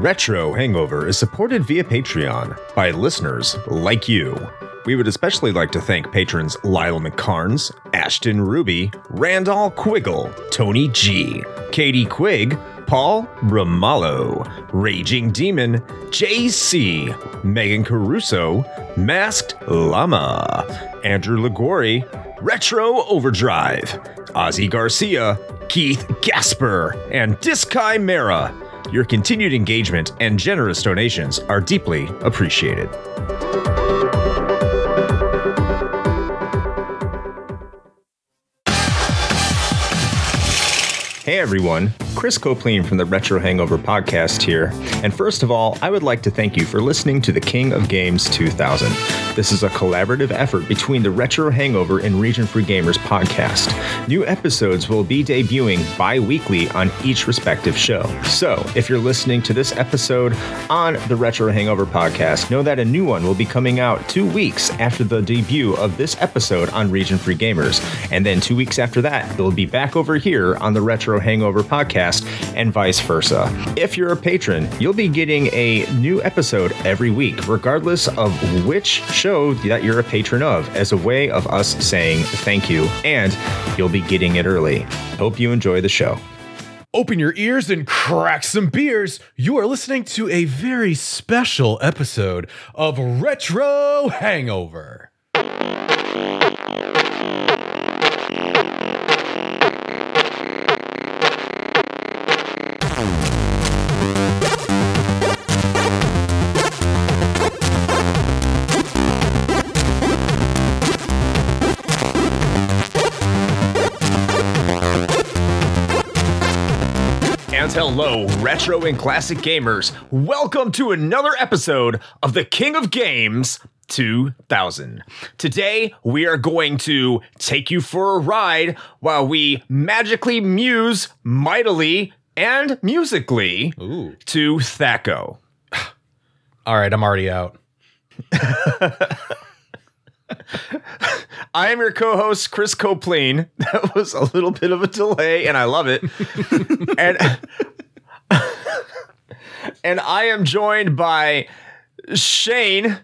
Retro Hangover is supported via Patreon by listeners like you. We would especially like to thank patrons Lyle McCarnes, Ashton Ruby, Randall Quiggle, Tony G, Katie Quigg, Paul Ramallo, Raging Demon, JC, Megan Caruso, Masked Llama, Andrew Ligori, Retro Overdrive, Ozzy Garcia, Keith Gasper, and Diskai Mera. Your continued engagement and generous donations are deeply appreciated. Hey everyone, Chris Copleen from the Retro Hangover podcast here. And first of all, I would like to thank you for listening to the King of Games 2000. This is a collaborative effort between the Retro Hangover and Region Free Gamers podcast. New episodes will be debuting bi weekly on each respective show. So, if you're listening to this episode on the Retro Hangover podcast, know that a new one will be coming out two weeks after the debut of this episode on Region Free Gamers. And then two weeks after that, it will be back over here on the Retro Hangover podcast and vice versa. If you're a patron, you'll be getting a new episode every week, regardless of which show that you're a patron of, as a way of us saying thank you, and you'll be getting it early. Hope you enjoy the show. Open your ears and crack some beers. You are listening to a very special episode of Retro Hangover. Hello, retro and classic gamers. Welcome to another episode of the King of Games 2000. Today, we are going to take you for a ride while we magically muse mightily and musically Ooh. to Thaco. All right, I'm already out. I am your co-host Chris Copleen. That was a little bit of a delay, and I love it. and and I am joined by Shane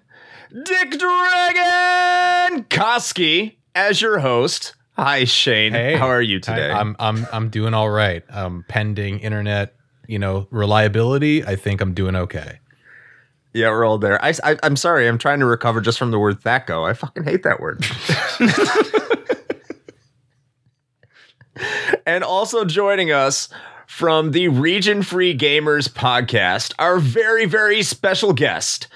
Dick Dragon Koski as your host. Hi, Shane. Hey, how are you today? I, am I'm I'm doing all right. Um, pending internet, you know, reliability. I think I'm doing okay. Yeah, we're all there. I, I, I'm sorry. I'm trying to recover just from the word Thaco. I fucking hate that word. and also joining us from the Region Free Gamers podcast, our very, very special guest,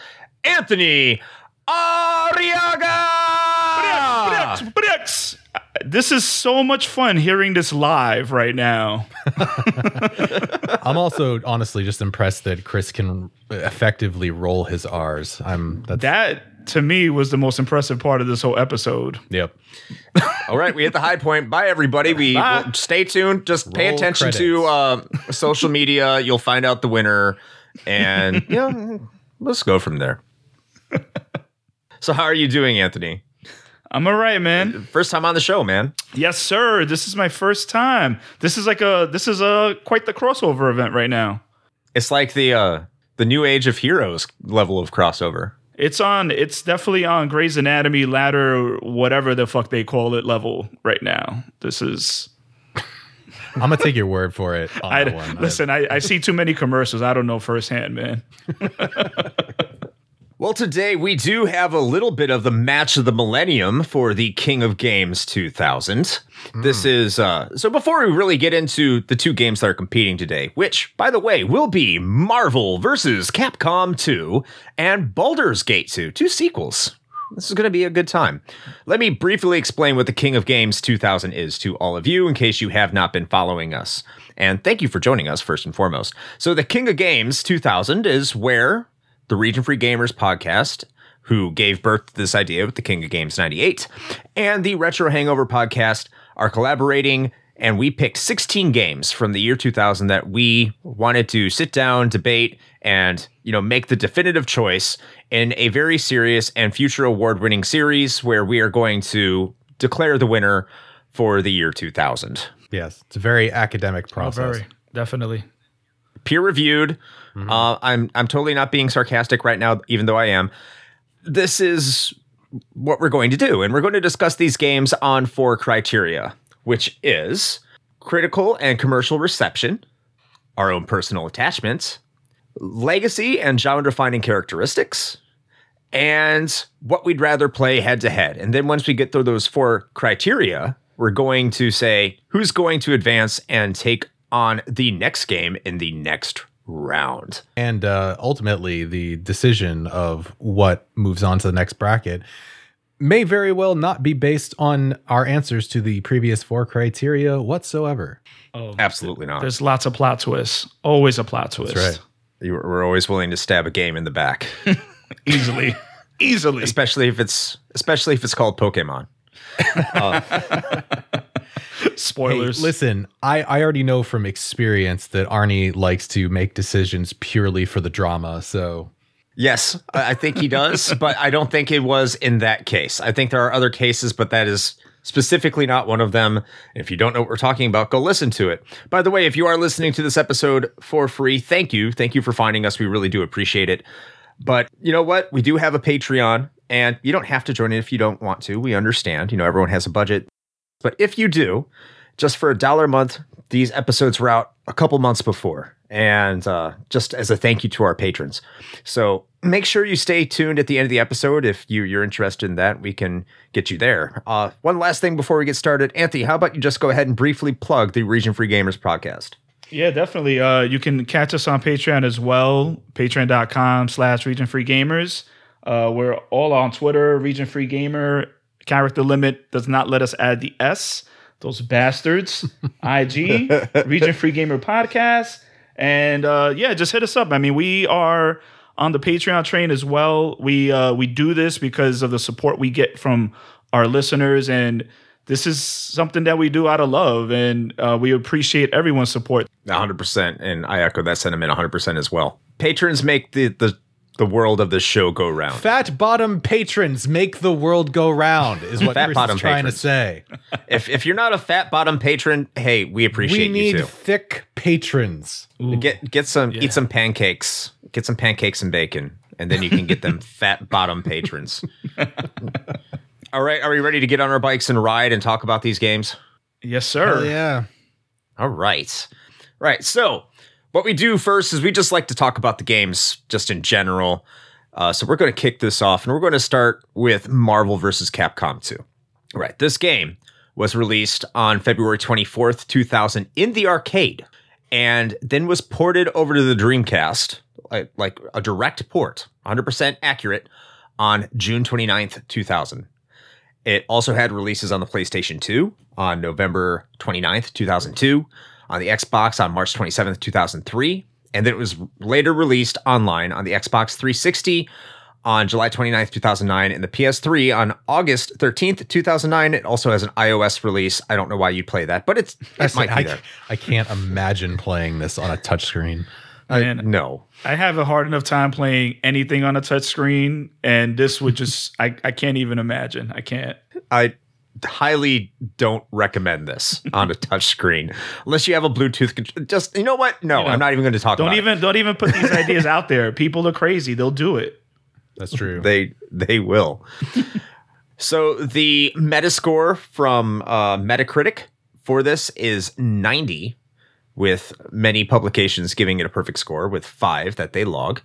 Anthony Ariaga. Bricks. This is so much fun hearing this live right now. I'm also honestly just impressed that Chris can effectively roll his R's. I'm that's That to me was the most impressive part of this whole episode. yep. All right, we hit the high point. Bye, everybody. We Bye. will stay tuned. Just pay Roll attention to uh, social media. You'll find out the winner, and yeah, let's go from there. So, how are you doing, Anthony? I'm all right, man. First time on the show, man. Yes, sir. This is my first time. This is like a this is a quite the crossover event right now. It's like the uh, the new age of heroes level of crossover. It's on. It's definitely on Grey's Anatomy ladder, whatever the fuck they call it, level right now. This is. I'm gonna take your word for it. On I one. listen. I, I see too many commercials. I don't know firsthand, man. Well, today we do have a little bit of the match of the millennium for the King of Games 2000. This is uh so before we really get into the two games that are competing today, which by the way will be Marvel versus Capcom 2 and Baldur's Gate 2, two sequels. This is going to be a good time. Let me briefly explain what the King of Games 2000 is to all of you in case you have not been following us. And thank you for joining us first and foremost. So the King of Games 2000 is where the Region Free Gamers podcast, who gave birth to this idea with the King of Games 98, and the Retro Hangover podcast are collaborating. And we picked 16 games from the year 2000 that we wanted to sit down, debate, and you know make the definitive choice in a very serious and future award-winning series where we are going to declare the winner for the year 2000. yes, it's a very academic oh, process. Very definitely. Peer reviewed. Uh, I'm I'm totally not being sarcastic right now, even though I am. This is what we're going to do, and we're going to discuss these games on four criteria, which is critical and commercial reception, our own personal attachments, legacy and genre defining characteristics, and what we'd rather play head to head. And then once we get through those four criteria, we're going to say who's going to advance and take on the next game in the next round. And uh, ultimately, the decision of what moves on to the next bracket may very well not be based on our answers to the previous four criteria whatsoever. Oh, Absolutely not. There's lots of plot twists. Always a plot twist. right. You- We're always willing to stab a game in the back, Easily. Easily. especially if it's especially if it's called Pokemon. Hey, Spoilers. listen, I, I already know from experience that Arnie likes to make decisions purely for the drama. So Yes, I I think he does, but I don't think it was in that case. I think there are other cases, but that is specifically not one of them. If you don't know what we're talking about, go listen to it. By the way, if you are listening to this episode for free, thank you. Thank you for finding us. We really do appreciate it. But you know what? We do have a Patreon, and you don't have to join it if you don't want to. We understand. You know, everyone has a budget. But if you do, just for a dollar a month, these episodes were out a couple months before. And uh, just as a thank you to our patrons. So make sure you stay tuned at the end of the episode. If you, you're interested in that, we can get you there. Uh, one last thing before we get started. Anthony, how about you just go ahead and briefly plug the Region Free Gamers podcast? Yeah, definitely. Uh, you can catch us on Patreon as well, patreon.com slash region free gamers. Uh, we're all on Twitter, region free gamer. Character limit does not let us add the S. Those bastards. IG, region free gamer podcast. And uh, yeah, just hit us up. I mean, we are on the Patreon train as well. We uh, we do this because of the support we get from our listeners and this is something that we do out of love and uh, we appreciate everyone's support 100%. And I echo that sentiment 100% as well. Patrons make the, the, the world of the show go round. fat bottom patrons make the world go round is what Fat Chris bottom is trying patrons. to say. if, if you're not a fat bottom patron, hey, we appreciate you too. we need too. thick patrons. Get get some eat some pancakes. Get some pancakes and bacon, and then you can get them fat bottom patrons. All right, are we ready to get on our bikes and ride and talk about these games? yes sir Hell yeah. All right. Right. So, what we do first is we just like to talk about the games just in general. Uh, so, we're going to kick this off and we're going to start with Marvel vs. Capcom 2. All right. This game was released on February 24th, 2000 in the arcade and then was ported over to the Dreamcast, like, like a direct port, 100% accurate, on June 29th, 2000. It also had releases on the PlayStation 2 on November 29th, 2002, on the Xbox on March 27th, 2003, and then it was later released online on the Xbox 360 on July 29th, 2009, and the PS3 on August 13th, 2009. It also has an iOS release. I don't know why you'd play that, but it's it might be I, there. I can't imagine playing this on a touchscrreen. Uh, Man, No. I have a hard enough time playing anything on a touchscreen, and this would just I, I can't even imagine. I can't. I highly don't recommend this on a touch screen unless you have a Bluetooth. Con- just you know what? No, You know, I'm not even going to talk. Don't about even don't even put these ideas out there. People are crazy. They'll do it. That's true. They they will. so the Metascore from uh, Metacritic for this is 90, with many publications giving it a perfect score with five that they log.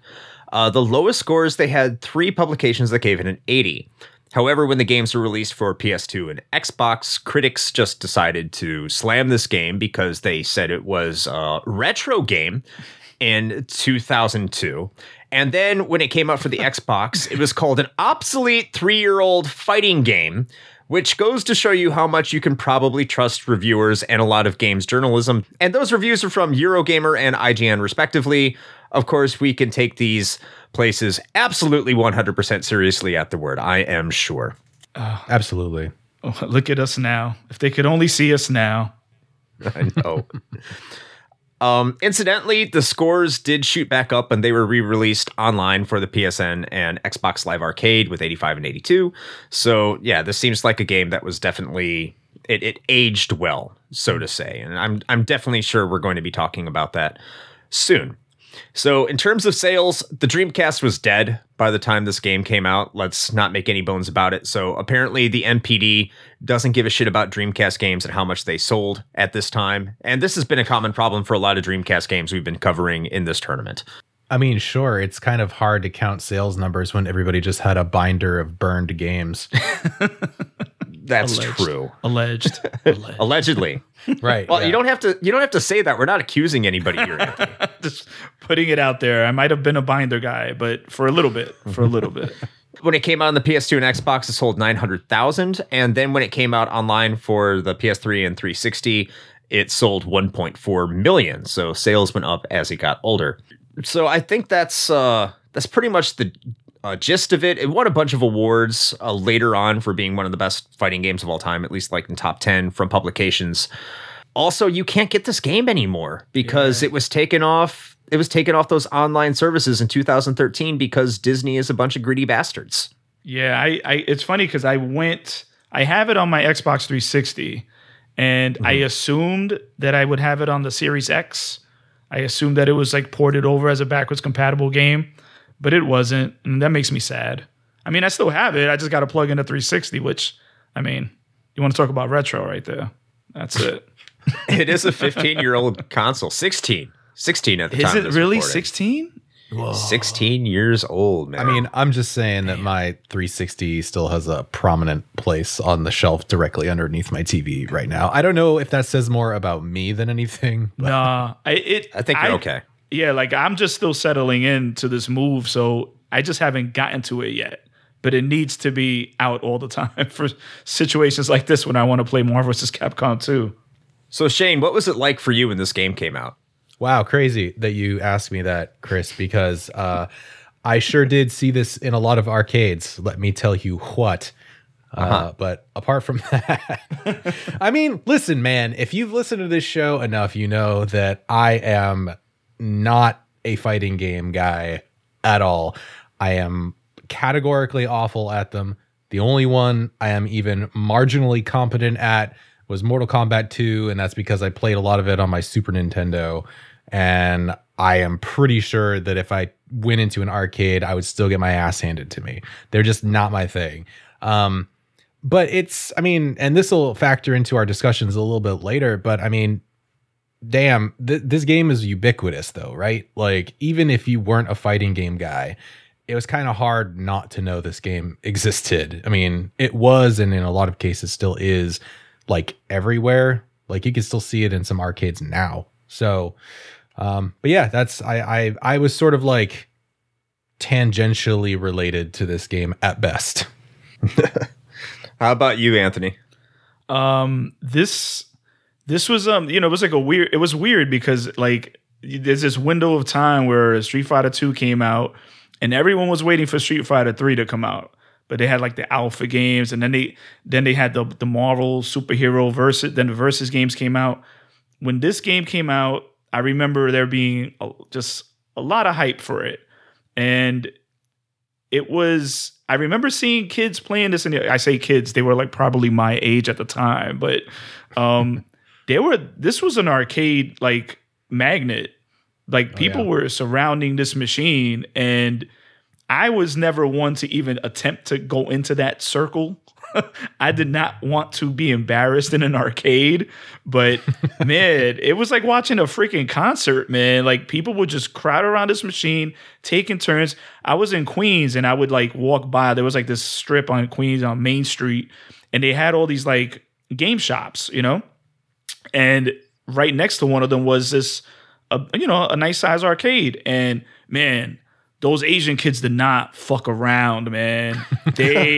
Uh, the lowest scores they had three publications that gave it an 80. However, when the games were released for PS2 and Xbox, critics just decided to slam this game because they said it was a retro game in 2002. And then when it came out for the Xbox, it was called an obsolete three year old fighting game, which goes to show you how much you can probably trust reviewers and a lot of games journalism. And those reviews are from Eurogamer and IGN, respectively. Of course, we can take these places absolutely 100% seriously at the word, I am sure. Absolutely. Oh, look at us now. If they could only see us now. I know. um, incidentally, the scores did shoot back up and they were re released online for the PSN and Xbox Live Arcade with 85 and 82. So, yeah, this seems like a game that was definitely. It, it aged well, so to say, and I'm I'm definitely sure we're going to be talking about that. soon. So, in terms of sales, the Dreamcast was dead by the time this game came out. Let's not make any bones about it. So, apparently, the NPD doesn't give a shit about Dreamcast games and how much they sold at this time. And this has been a common problem for a lot of Dreamcast games we've been covering in this tournament. I mean, sure, it's kind of hard to count sales numbers when everybody just had a binder of burned games. That's Alleged. true. Alleged. Alleged. Allegedly. right. Well, yeah. you don't have to you don't have to say that. We're not accusing anybody here. Just putting it out there. I might have been a binder guy, but for a little bit. For a little bit. when it came out on the PS2 and Xbox, it sold 900,000. And then when it came out online for the PS3 and 360, it sold 1.4 million. So sales went up as it got older. So I think that's uh, that's pretty much the uh, gist of it. It won a bunch of awards uh, later on for being one of the best fighting games of all time, at least like in top 10 from publications. Also, you can't get this game anymore because it was taken off. It was taken off those online services in 2013 because Disney is a bunch of greedy bastards. Yeah, I, I it's funny because I went I have it on my Xbox 360 and I assumed that I would have it on the Series X. I assumed that it was like ported over as a backwards compatible game, but it wasn't, and that makes me sad. I mean, I still have it. I just got to plug into 360, which I mean, you want to talk about retro right there. That's it. It is a 15 year old console. 16. 16 at the Is time. Is it really recording. 16? 16 years old, man. I mean, I'm just saying that my 360 still has a prominent place on the shelf directly underneath my TV right now. I don't know if that says more about me than anything. But Nah, I it. I think you're okay. Yeah, like I'm just still settling into this move, so I just haven't gotten to it yet. But it needs to be out all the time for situations like this when I want to play Marvel vs. Capcom 2. So, Shane, what was it like for you when this game came out? Wow, crazy that you asked me that, Chris, because uh, I sure did see this in a lot of arcades. Let me tell you what. Uh, but apart from that, I mean, listen, man, if you've listened to this show enough, you know that I am not a fighting game guy at all. I am categorically awful at them. The only one I am even marginally competent at was Mortal Kombat 2, and that's because I played a lot of it on my Super Nintendo. And I am pretty sure that if I went into an arcade, I would still get my ass handed to me. They're just not my thing. Um, but it's, I mean, and this will factor into our discussions a little bit later, but I mean, damn, th- this game is ubiquitous though, right? Like, even if you weren't a fighting game guy, it was kind of hard not to know this game existed. I mean, it was, and in a lot of cases still is, like everywhere. Like you can still see it in some arcades now. So, um, but yeah, that's I I I was sort of like tangentially related to this game at best. How about you, Anthony? Um, this this was um, you know, it was like a weird. It was weird because like there's this window of time where Street Fighter Two came out, and everyone was waiting for Street Fighter Three to come out. But they had like the alpha games, and then they then they had the the Marvel superhero versus. Then the versus games came out. When this game came out, I remember there being a, just a lot of hype for it, and it was. I remember seeing kids playing this, and I say kids, they were like probably my age at the time, but um, they were. This was an arcade like magnet. Like oh, people yeah. were surrounding this machine, and I was never one to even attempt to go into that circle. I did not want to be embarrassed in an arcade, but man, it was like watching a freaking concert, man. Like people would just crowd around this machine, taking turns. I was in Queens and I would like walk by. There was like this strip on Queens on Main Street, and they had all these like game shops, you know? And right next to one of them was this, uh, you know, a nice size arcade. And man, those Asian kids did not fuck around, man. They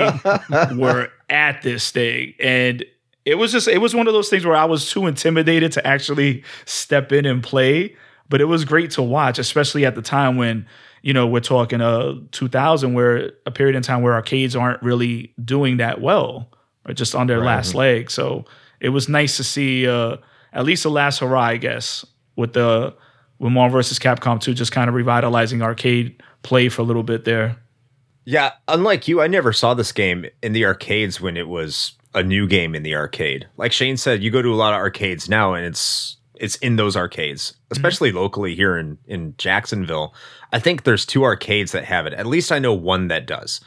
were at this thing. And it was just, it was one of those things where I was too intimidated to actually step in and play. But it was great to watch, especially at the time when, you know, we're talking uh 2000, where a period in time where arcades aren't really doing that well or just on their last leg. So it was nice to see uh at least the last hurrah, I guess, with the with Marvel vs. Capcom 2 just kind of revitalizing arcade play for a little bit there. Yeah, unlike you, I never saw this game in the arcades when it was a new game in the arcade. Like Shane said, you go to a lot of arcades now and it's it's in those arcades, especially mm-hmm. locally here in in Jacksonville. I think there's two arcades that have it. At least I know one that does.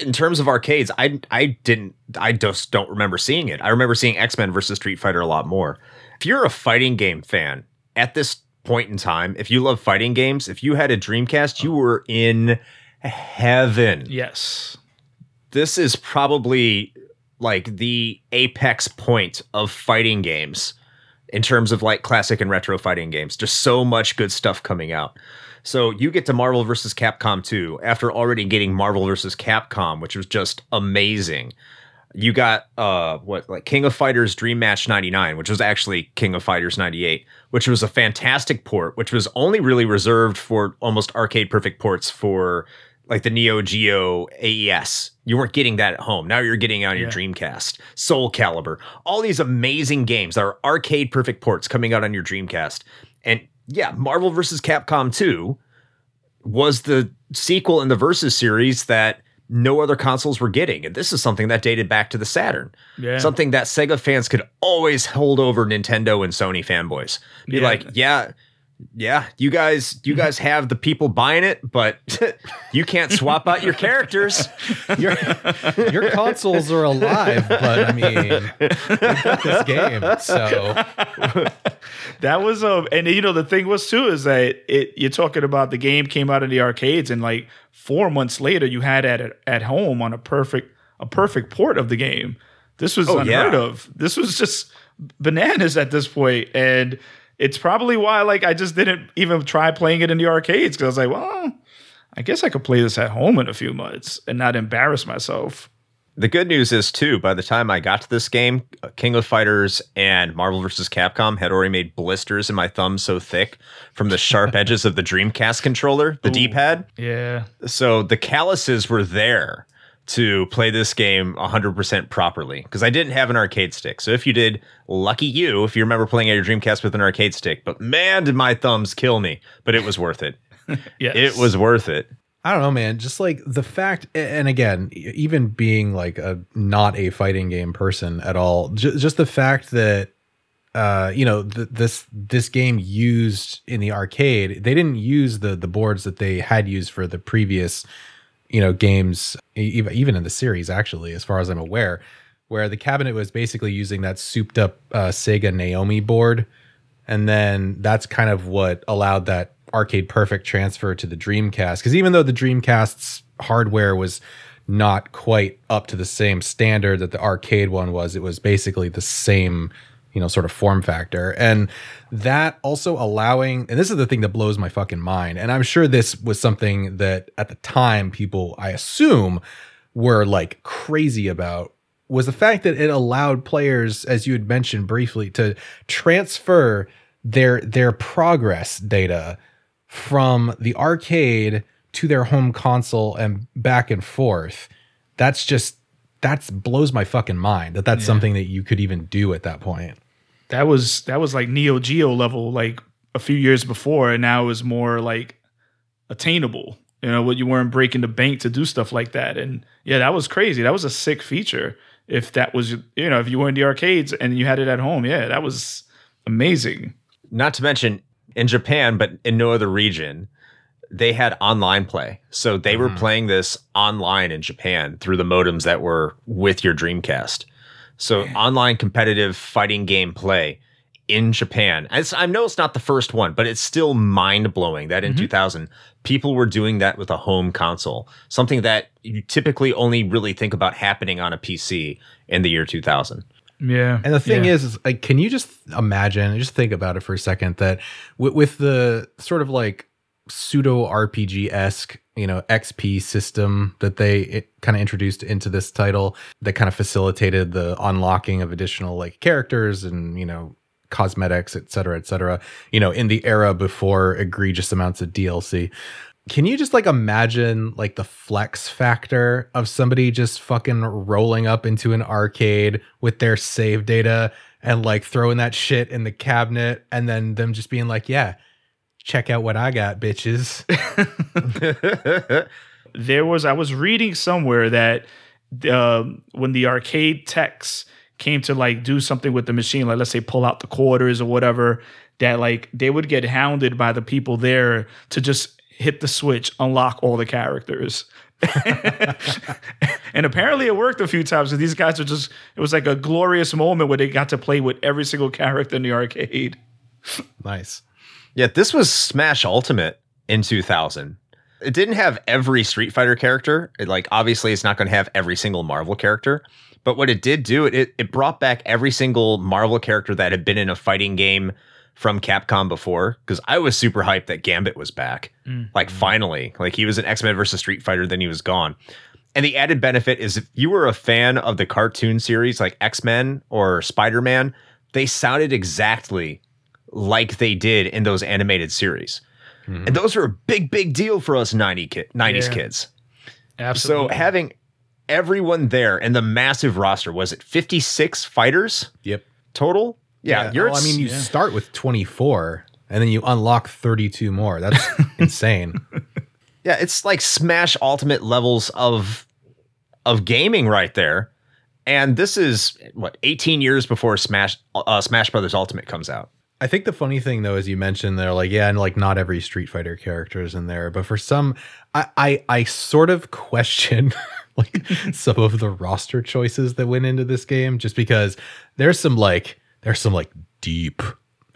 In terms of arcades, I I didn't I just don't remember seeing it. I remember seeing X Men versus Street Fighter a lot more. If you're a fighting game fan at this point in time, if you love fighting games, if you had a Dreamcast, you were in heaven. Yes. This is probably like the apex point of fighting games in terms of like classic and retro fighting games. Just so much good stuff coming out. So you get to Marvel vs. Capcom 2 after already getting Marvel vs. Capcom, which was just amazing. You got uh what like King of Fighters Dream Match 99, which was actually King of Fighters 98, which was a fantastic port, which was only really reserved for almost arcade perfect ports for like the Neo Geo AES. You weren't getting that at home. Now you're getting on your yeah. Dreamcast. Soul Calibur. All these amazing games that are arcade perfect ports coming out on your Dreamcast. And yeah, Marvel vs. Capcom 2 was the sequel in the Versus series that no other consoles were getting. And this is something that dated back to the Saturn. Yeah. Something that Sega fans could always hold over Nintendo and Sony fanboys. Be yeah. like, yeah, yeah, you guys, you guys have the people buying it, but you can't swap out your characters. Your your consoles are alive, but I mean, this game, so that was a, um, and you know the thing was too is that it you're talking about the game came out in the arcades and like four months later you had it at, at home on a perfect a perfect port of the game. This was oh, unheard yeah. of. This was just bananas at this point, and it's probably why like I just didn't even try playing it in the arcades because I was like, well, I guess I could play this at home in a few months and not embarrass myself. The good news is too, by the time I got to this game, uh, King of Fighters and Marvel vs. Capcom had already made blisters in my thumb so thick from the sharp edges of the Dreamcast controller, the D-pad. Yeah. So the calluses were there to play this game 100% properly because I didn't have an arcade stick. So if you did, lucky you if you remember playing at your Dreamcast with an arcade stick. But man, did my thumbs kill me. But it was worth it. yes. It was worth it. I don't know, man. Just like the fact, and again, even being like a not a fighting game person at all, just, just the fact that uh, you know, th- this this game used in the arcade, they didn't use the the boards that they had used for the previous you know games even in the series actually as far as i'm aware where the cabinet was basically using that souped up uh, sega naomi board. And then that's kind of what allowed that arcade perfect transfer to the dreamcast. Because even though the dreamcast's hardware was not quite up to the same standard that the arcade one was it was basically the same you know sort of form factor. And that also allowing and this is the thing that blows my fucking mind. And i'm sure this was something that at the time people i assume were like crazy about was the fact that it allowed players as you had mentioned briefly to transfer their their progress data from the arcade to their home console and back and forth. That's just that's blows my fucking mind that that's yeah. something that you could even do at that point that was that was like Neo Geo level like a few years before, and now is more like attainable. You know, what you weren't breaking the bank to do stuff like that, and yeah, that was crazy. That was a sick feature. If that was, you know, if you were in the arcades and you had it at home, yeah, that was amazing. Not to mention in Japan, but in no other region, they had online play. So they mm. were playing this online in Japan through the modems that were with your Dreamcast. So online competitive fighting game play in Japan. It's, I know it's not the first one, but it's still mind blowing that in mm-hmm. 2000 people were doing that with a home console, something that you typically only really think about happening on a PC in the year 2000. Yeah. And the thing yeah. is, is, like, can you just imagine, just think about it for a second that with, with the sort of like pseudo RPG esque, you know, XP system that they kind of introduced into this title that kind of facilitated the unlocking of additional like characters and, you know, cosmetics, et cetera, et cetera, you know, in the era before egregious amounts of DLC. Can you just like imagine like the flex factor of somebody just fucking rolling up into an arcade with their save data and like throwing that shit in the cabinet and then them just being like, yeah, check out what I got, bitches. there was I was reading somewhere that uh, when the arcade techs came to like do something with the machine, like let's say pull out the quarters or whatever, that like they would get hounded by the people there to just hit the switch, unlock all the characters. and apparently it worked a few times. So these guys are just, it was like a glorious moment where they got to play with every single character in the arcade. Nice. Yeah, this was Smash Ultimate in 2000. It didn't have every Street Fighter character. It, like obviously it's not going to have every single Marvel character, but what it did do, it it brought back every single Marvel character that had been in a fighting game from Capcom before cuz I was super hyped that Gambit was back. Mm. Like finally, like he was an X-Men versus Street Fighter then he was gone. And the added benefit is if you were a fan of the cartoon series like X-Men or Spider-Man, they sounded exactly like they did in those animated series. And those are a big, big deal for us 90 ki- 90s Yeah. kids. Absolutely. So having everyone there and the massive roster, was it 56 fighters Yep. total? Yeah. you're well, I mean, you yeah. start with 24 and then you unlock 32 more. That's insane. yeah, it's like Smash Ultimate levels of of gaming right there. And this is what 18 years before Smash uh, Smash Brothers Ultimate comes out. I think the funny thing though as you mentioned they're like, yeah, and like not every Street Fighter character is in there, but for some, I I, I sort of question like some of the roster choices that went into this game, just because there's some like there's some like deep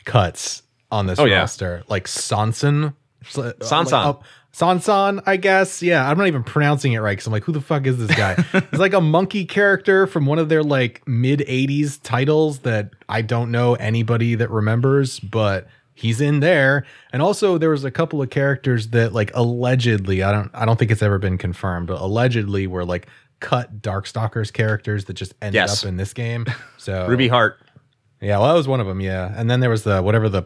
cuts on this Oh, yeah. roster, like Sanson, Sansan. Like, Sansan, I guess. Yeah, I'm not even pronouncing it right because I'm like, who the fuck is this guy? He's like a monkey character from one of their like mid 80s titles that I don't know anybody that remembers, but he's in there. And also there was a couple of characters that like allegedly, I don't I don't think it's ever been confirmed, but allegedly were like cut Darkstalkers characters that just ended Yes. up in this game. So Ruby Heart. yeah, well, that was one of them. Yeah, and then there was the whatever the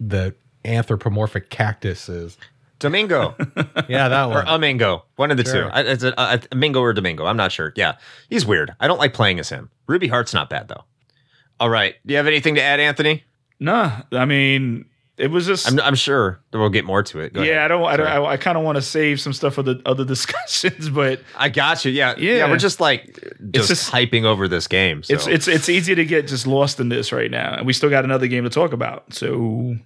the anthropomorphic cactus is. Domingo Yeah, that one. or. Amingo, one of the Sure. two. I- It's a, a, a Mingo or Domingo. I'm not sure. Yeah, he's weird. I don't like playing as him. Ruby Heart's not bad though. All right, do you have anything to add, Anthony? nah, I mean, it was just. I'm, I'm sure that we'll get more to it. Go yeah, ahead. I don't. I, don't, I, I kind of want to save some stuff for the other discussions, but I got you. Yeah, yeah. Yeah. we're just like just, just- hyping over this game. So. it's it's it's easy to get just lost in this right now, and we still got another game to talk about. So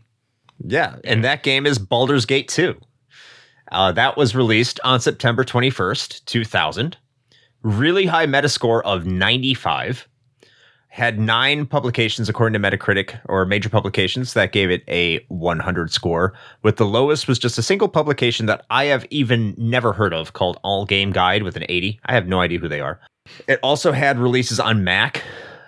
yeah, and that game is Baldur's Gate 2. Uh, that was released on September 21st, 2000. Really high Metascore of 95. Had nine publications according to Metacritic or major publications that gave it a 100 score. With the lowest was just a single publication that I have even never heard of called All Game Guide with an 80. I have no idea who they are. It also had releases on Mac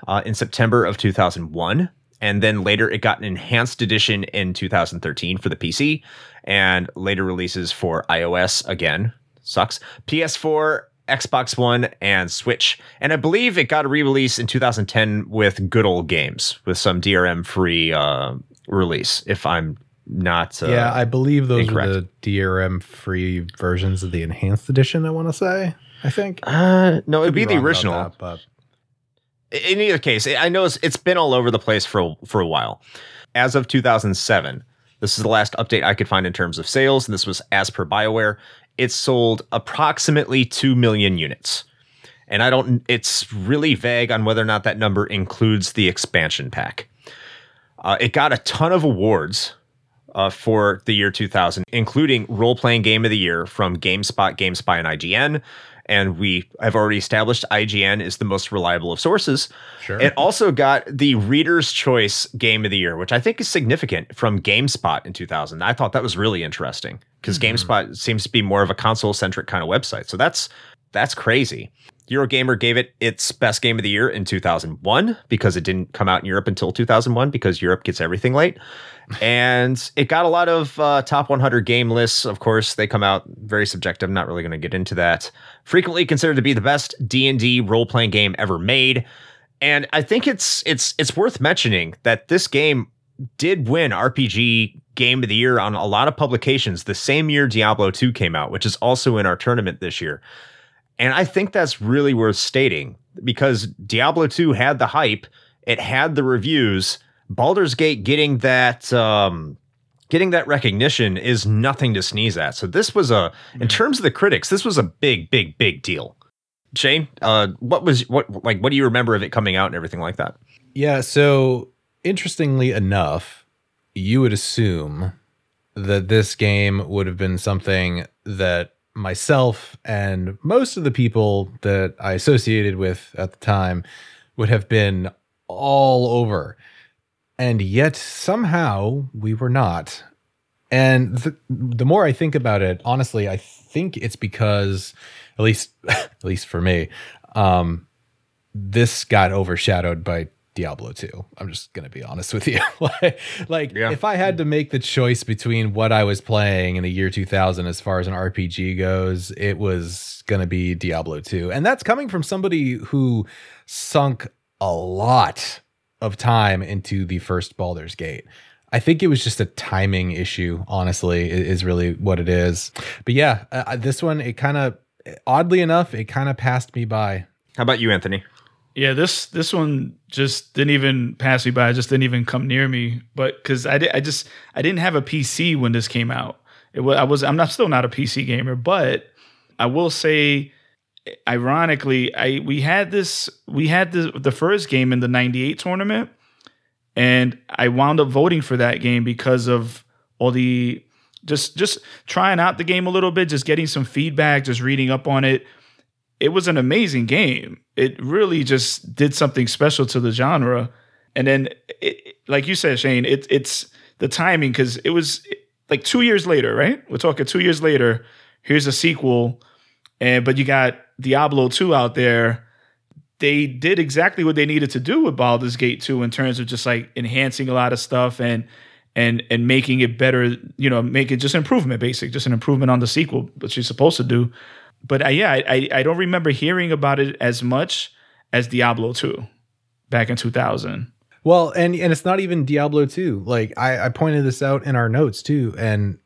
uh, in September of 2001. And then later it got an enhanced edition in 2013 for the PC and later releases for iOS again. Sucks. PS4, Xbox One, and Switch. And I believe it got a re release in 2010 with good old games with some DRM free uh, release, if I'm not. Uh, yeah, I believe those incorrect. are the DRM free versions of the enhanced edition. I want to say. I think uh, no, it'd be, the original. that, but in either case, I know it's, it's been all over the place for a- for a while. As of 2007, this is the last update I could find in terms of sales, and this was as per BioWare. It sold approximately two million units, and I don't. It's really vague on whether or not that number includes the expansion pack. Uh, it got a ton of awards uh, for the year 2000, including Role Playing Game of the Year from GameSpot, GameSpy, and IGN. And we have already established IGN is the most reliable of sources. Sure. It also got the Reader's Choice Game of the Year, which I think is significant from GameSpot in 2000. I thought that was really interesting because mm-hmm. GameSpot seems to be more of a console centric kind of website. So that's that's crazy. Eurogamer gave it its best game of the year in 2001 because it didn't come out in Europe until 2001 because Europe gets everything late. and it got a lot of uh, top 100 game lists. Of course, they come out very subjective. I'm not really going to get into that. Frequently considered to be the best D&D role-playing game ever made. And I think it's it's it's worth mentioning that this game did win RPG Game of the Year on a lot of publications the same year Diablo 2 came out, which is also in our tournament this year. And I think that's really worth stating because Diablo 2 had the hype, it had the reviews. Baldur's Gate getting that um getting that recognition is nothing to sneeze at. So this was a in terms of the critics, this was a big big big deal. Shane, uh, what was what like what do you remember of it coming out and everything like that? Yeah, so interestingly enough, you would assume that this game would have been something that myself and most of the people that I associated with at the time would have been all over. And yet somehow we were not. And the, the more I think about it, honestly, I think it's because at least at least for me, um, this got overshadowed by Diablo 2. I'm just going to be honest with you. like, Yeah. if I had to make the choice between what I was playing in the year 2000 as far as an RPG goes, it was going to be Diablo 2. And that's coming from somebody who sunk a lot of time into the first Baldur's Gate. I think it was just a timing issue, honestly, is really what it is. But yeah, uh, this one, it kind of, oddly enough, it kind of passed me by. How about you, Anthony? Yeah, this this one just didn't even pass me by. It just didn't even come near me. But because I did, I just I didn't have a PC when this came out. It was I was I'm not still not a PC gamer, but I will say, ironically, I we had this we had the the first game in the '98 tournament, and I wound up voting for that game because of all the just just trying out the game a little bit, just getting some feedback, just reading up on it it was an amazing game. It really just did something special to the genre. And then, it, like you said, Shane, it, it's the timing because it was like two years later, right? We're talking two years later. Here's a sequel, and but you got Diablo two out there. They did exactly what they needed to do with Baldur's Gate 2 in terms of just like enhancing a lot of stuff and and and making it better, you know, make it just improvement, basic, just an improvement on the sequel, which you're supposed to do but uh, yeah, I, I don't remember hearing about it as much as Diablo 2 back in 2000. Well, and and it's not even Diablo 2. Like I, I pointed this out in our notes too, and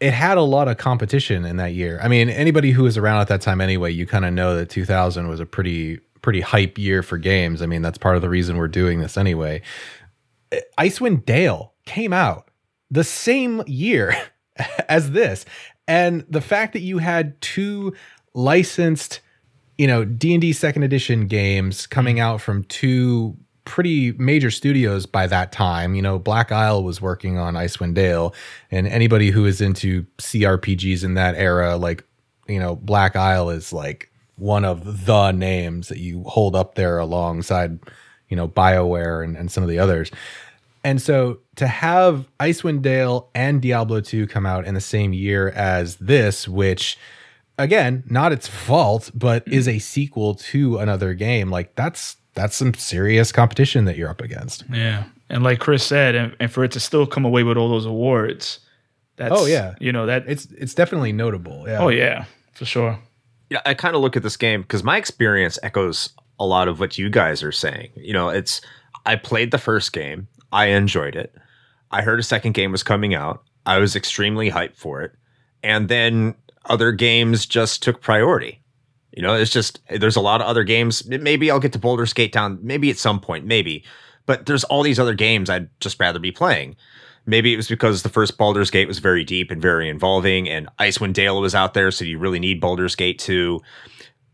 it had a lot of competition in that year. I mean, anybody who was around at that time anyway, you kind of know that 2000 was a pretty pretty hype year for games. I mean, that's part of the reason we're doing this anyway. Icewind Dale came out the same year as this. And the fact that you had two licensed, you know, D&D second edition games coming mm-hmm. out from two pretty major studios by that time. You know, Black Isle was working on Icewind Dale, and anybody who is into CRPGs in that era, like, you know, Black Isle is like one of the names that you hold up there alongside, you know, BioWare and, and some of the others. And so to have Icewind Dale and Diablo 2 come out in the same year as this, which again, not its fault, but mm-hmm. is a sequel to another game, like that's that's some serious competition that you're up against. Yeah. And like Chris said, and, and for it to still come away with all those awards, that's, Oh, yeah. you know, that, It's it's definitely notable. Yeah. oh, yeah, for sure. Yeah, I kind of look at this game because my experience echoes a lot of what you guys are saying. You know, it's I played the first game, I enjoyed it. I heard a second game was coming out. I was extremely hyped for it. And then other games just took priority. You know, it's just there's a lot of other games. Maybe I'll get to Baldur's Gate Town, maybe at some point, maybe. But there's all these other games I'd just rather be playing. Maybe it was because the first Baldur's Gate was very deep and very involving, and Icewind Dale was out there, so you really need Baldur's Gate 2.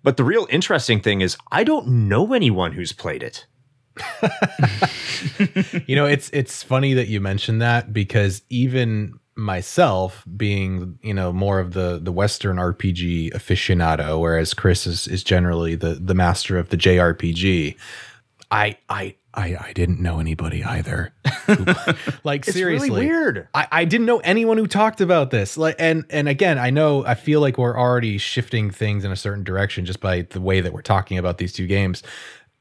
But the real interesting thing is, I don't know anyone who's played it. you know, it's it's funny that you mentioned that because even myself being, you know, more of the the western RPG aficionado whereas Chris is is generally the the master of the JRPG, I I I, I didn't know anybody either. like seriously. really weird. I, I didn't know anyone who talked about this. Like and and again, I know I feel like we're already shifting things in a certain direction just by the way that we're talking about these two games.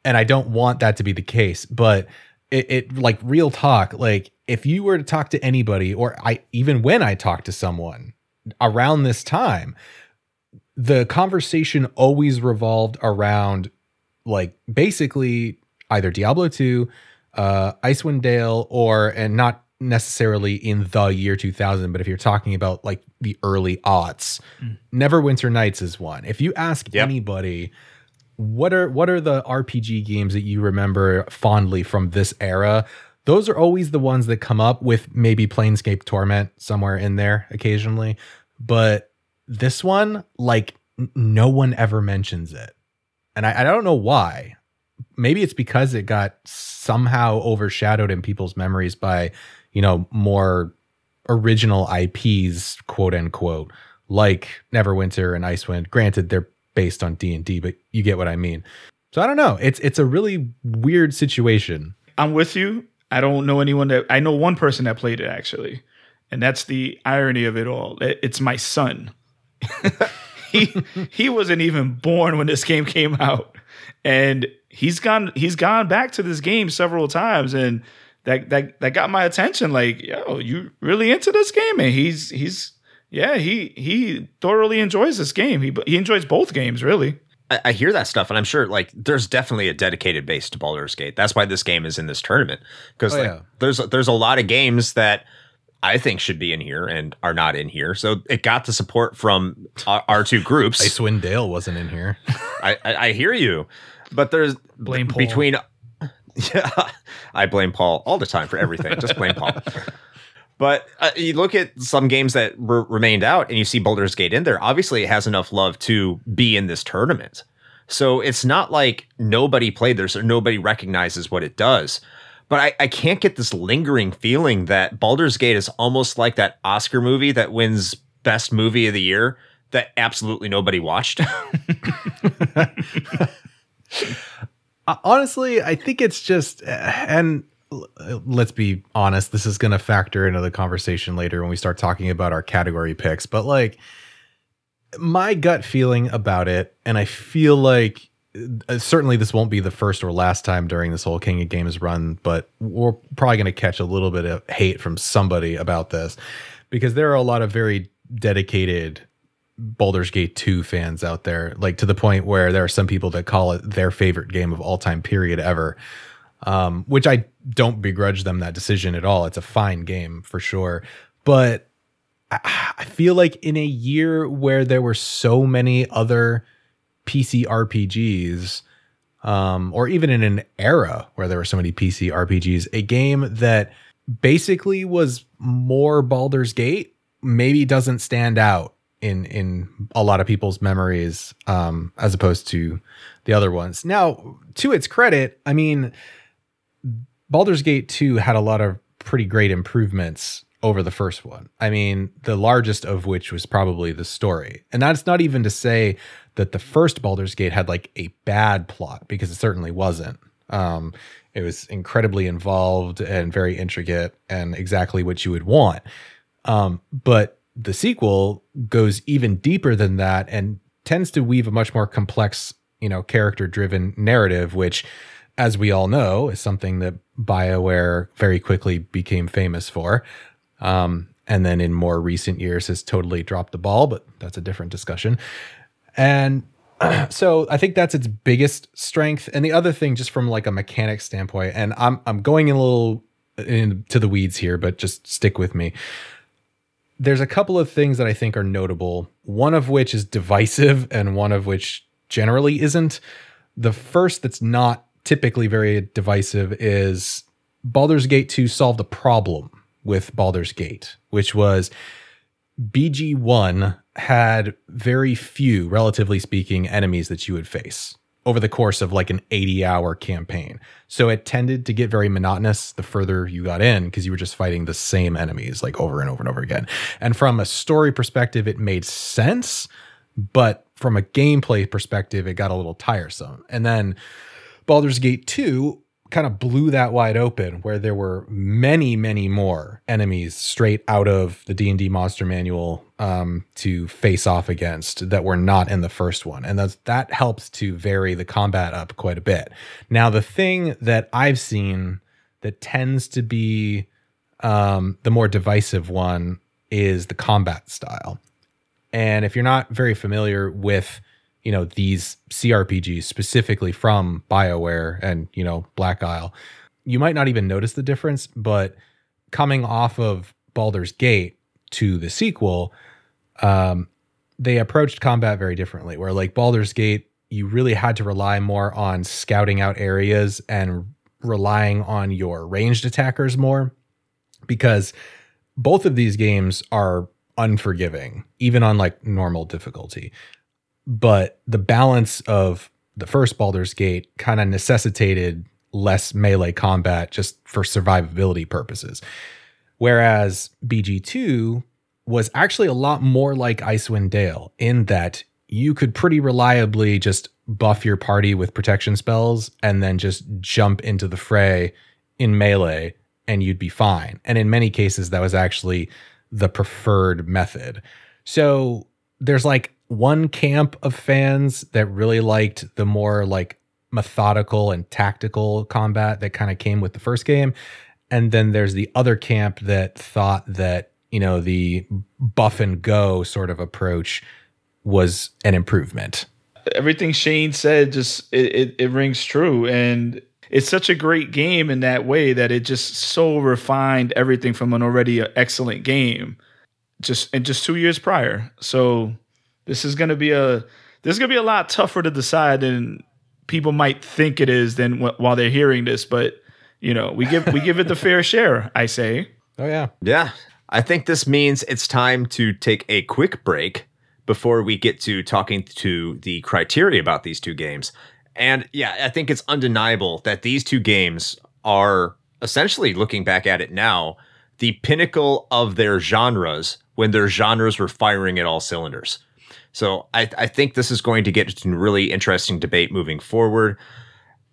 And I don't want that to be the case, but it, it like real talk, like if you were to talk to anybody, or I even when I talk to someone around this time, the conversation always revolved around like basically either Diablo 2, uh, Icewind Dale, or and not necessarily in the year 2000, but if you're talking about like the early aughts, Neverwinter Nights is one. If you ask Yep. anybody, what are what are the RPG games that you remember fondly from this era? Those are always the ones that come up with maybe Planescape Torment somewhere in there occasionally, but this one, like no one ever mentions it. and I, I don't know why. Maybe it's because it got somehow overshadowed in people's memories by, you know, more original IPs, quote unquote, like Neverwinter and Icewind. Granted, they're based on D and D, but you get what I mean. So I don't know. It's it's a really weird situation. I'm with you. I don't know anyone that I know one person that played it actually, and that's the irony of it all. It's my son. he he wasn't even born when this game came out, and he's gone he's gone back to this game several times, and that that that got my attention. Like, yo, you really into this game? And he's he's yeah, he he thoroughly enjoys this game. He he enjoys both games really. I, I hear that stuff, and I'm sure like there's definitely a dedicated base to Baldur's Gate. That's why this game is in this tournament because oh, like, yeah. there's there's a lot of games that I think should be in here and are not in here. So it got the support from our, our two groups. Icewind Dale wasn't in here. I, I, I hear you, but there's blame Paul. between. Yeah, I blame Paul all the time for everything. Just blame Paul. But uh, you look at some games that re- remained out and you see Baldur's Gate in there. Obviously, it has enough love to be in this tournament. So it's not like nobody played this or nobody recognizes what it does. But I, I can't get this lingering feeling that Baldur's Gate is almost like that Oscar movie that wins Best Movie of the Year that absolutely nobody watched. Honestly, I think it's just, and let's be honest, this is going to factor into the conversation later when we start talking about our category picks. But like my gut feeling about it, and I feel like uh, certainly this won't be the first or last time during this whole King of Games run, but we're probably going to catch a little bit of hate from somebody about this because there are a lot of very dedicated Baldur's Gate 2 fans out there, like to the point where there are some people that call it their favorite game of all time period ever um, which I don't begrudge them that decision at all. It's a fine game for sure. But I, feel like in a year where there were so many other PC RPGs, um, or even in an era where there were so many PC RPGs, a game that basically was more Baldur's Gate maybe doesn't stand out in in a lot of people's memories um, as opposed to the other ones. Now, to its credit, I mean, Baldur's Gate 2 had a lot of pretty great improvements over the first one. I mean, the largest of which was probably the story. And that's not even to say that the first Baldur's Gate had like a bad plot because it certainly wasn't. Um, it was incredibly involved and very intricate and exactly what you would want. Um, but the sequel goes even deeper than that and tends to weave a much more complex, you know, character driven narrative, which as we all know, is something that BioWare very quickly became famous for. Um, and then in more recent years has totally dropped the ball, but that's a different discussion. And so I think that's its biggest strength. And the other thing, just from like a mechanic standpoint, and I'm I'm going a little into the weeds here, but just stick with me. There's a couple of things that I think are notable. One of which is divisive, and one of which generally isn't. The first that's not typically very divisive is Baldur's Gate 2 solved a problem with Baldur's Gate, which was BG1 had very few, relatively speaking, enemies that you would face over the course of like an 80 hour campaign. So it tended to get very monotonous the further you got in because you were just fighting the same enemies like over and over and over again. And from a story perspective, it made sense. But from a gameplay perspective, it got a little tiresome. And then Baldur's Gate 2 kind of blew that wide open where there were many many more enemies straight out of the d&d monster manual um, to face off against that were not in the first one. And that's, that helps to vary the combat up quite a bit. Now the thing that i've seen that tends to be um, the more divisive one is the combat style. And if you're not very familiar with you know these CRPGs specifically from BioWare and you know Black Isle, you might not even notice the difference, but coming off of Baldur's Gate to the sequel, um, they approached combat very differently. Where like Baldur's Gate, you really had to rely more on scouting out areas and relying on your ranged attackers more because both of these games are unforgiving even on like normal difficulty but the balance of the first Baldur's Gate kind of necessitated less melee combat just for survivability purposes. Whereas BG2 was actually a lot more like Icewind Dale in that you could pretty reliably just buff your party with protection spells and then just jump into the fray in melee and you'd be fine. And in many cases, that was actually the preferred method. So there's like one camp of fans that really liked the more like methodical and tactical combat that kind of came with the first game. And then there's the other camp that thought that, you know, the buff and go sort of approach was an improvement. Everything Shane said just it, it, it rings true. And it's such a great game in that way that it just so refined everything from an already excellent game just and just two years prior. So this is going to be a this is going to be a lot tougher to decide than people might think it is than wh- while they're hearing this. But you know, we give we give it the fair share. I say. Oh yeah, yeah. I think this means it's time to take a quick break before we get to talking to the criteria about these two games. And yeah, I think it's undeniable that these two games are essentially looking back at it now, the pinnacle of their genres when their genres were firing at all cylinders. So I, I think this is going to get into a really interesting debate moving forward.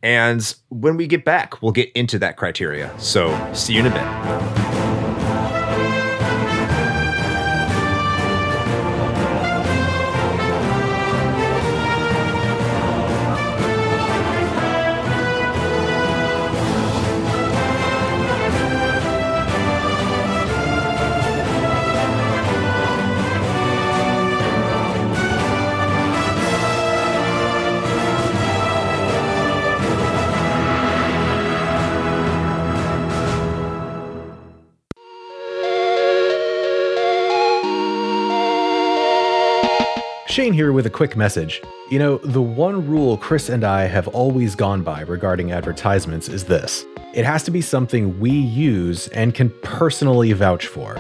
And when we get back, we'll get into that criteria. So see you in a bit. Shane here with a quick message. You know, the one rule Chris and I have always gone by regarding advertisements is this it has to be something we use and can personally vouch for.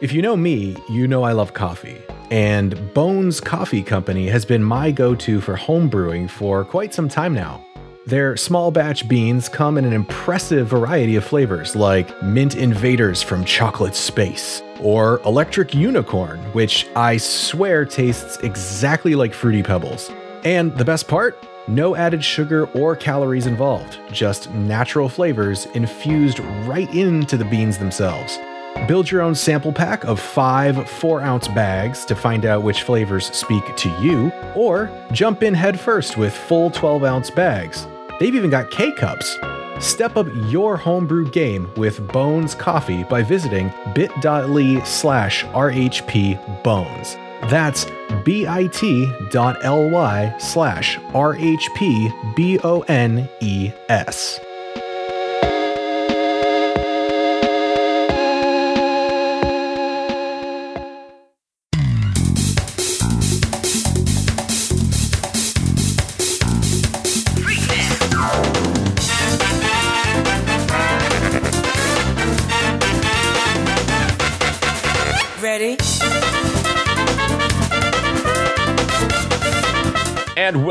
If you know me, you know I love coffee. And Bones Coffee Company has been my go to for homebrewing for quite some time now. Their small batch beans come in an impressive variety of flavors like Mint Invaders from Chocolate Space, or Electric Unicorn, which I swear tastes exactly like Fruity Pebbles. And the best part? No added sugar or calories involved, just natural flavors infused right into the beans themselves. Build your own sample pack of five 4 ounce bags to find out which flavors speak to you, or jump in headfirst with full 12 ounce bags. They've even got K cups. Step up your homebrew game with Bones Coffee by visiting bit.ly slash RHP Bones. That's bit.ly slash RHP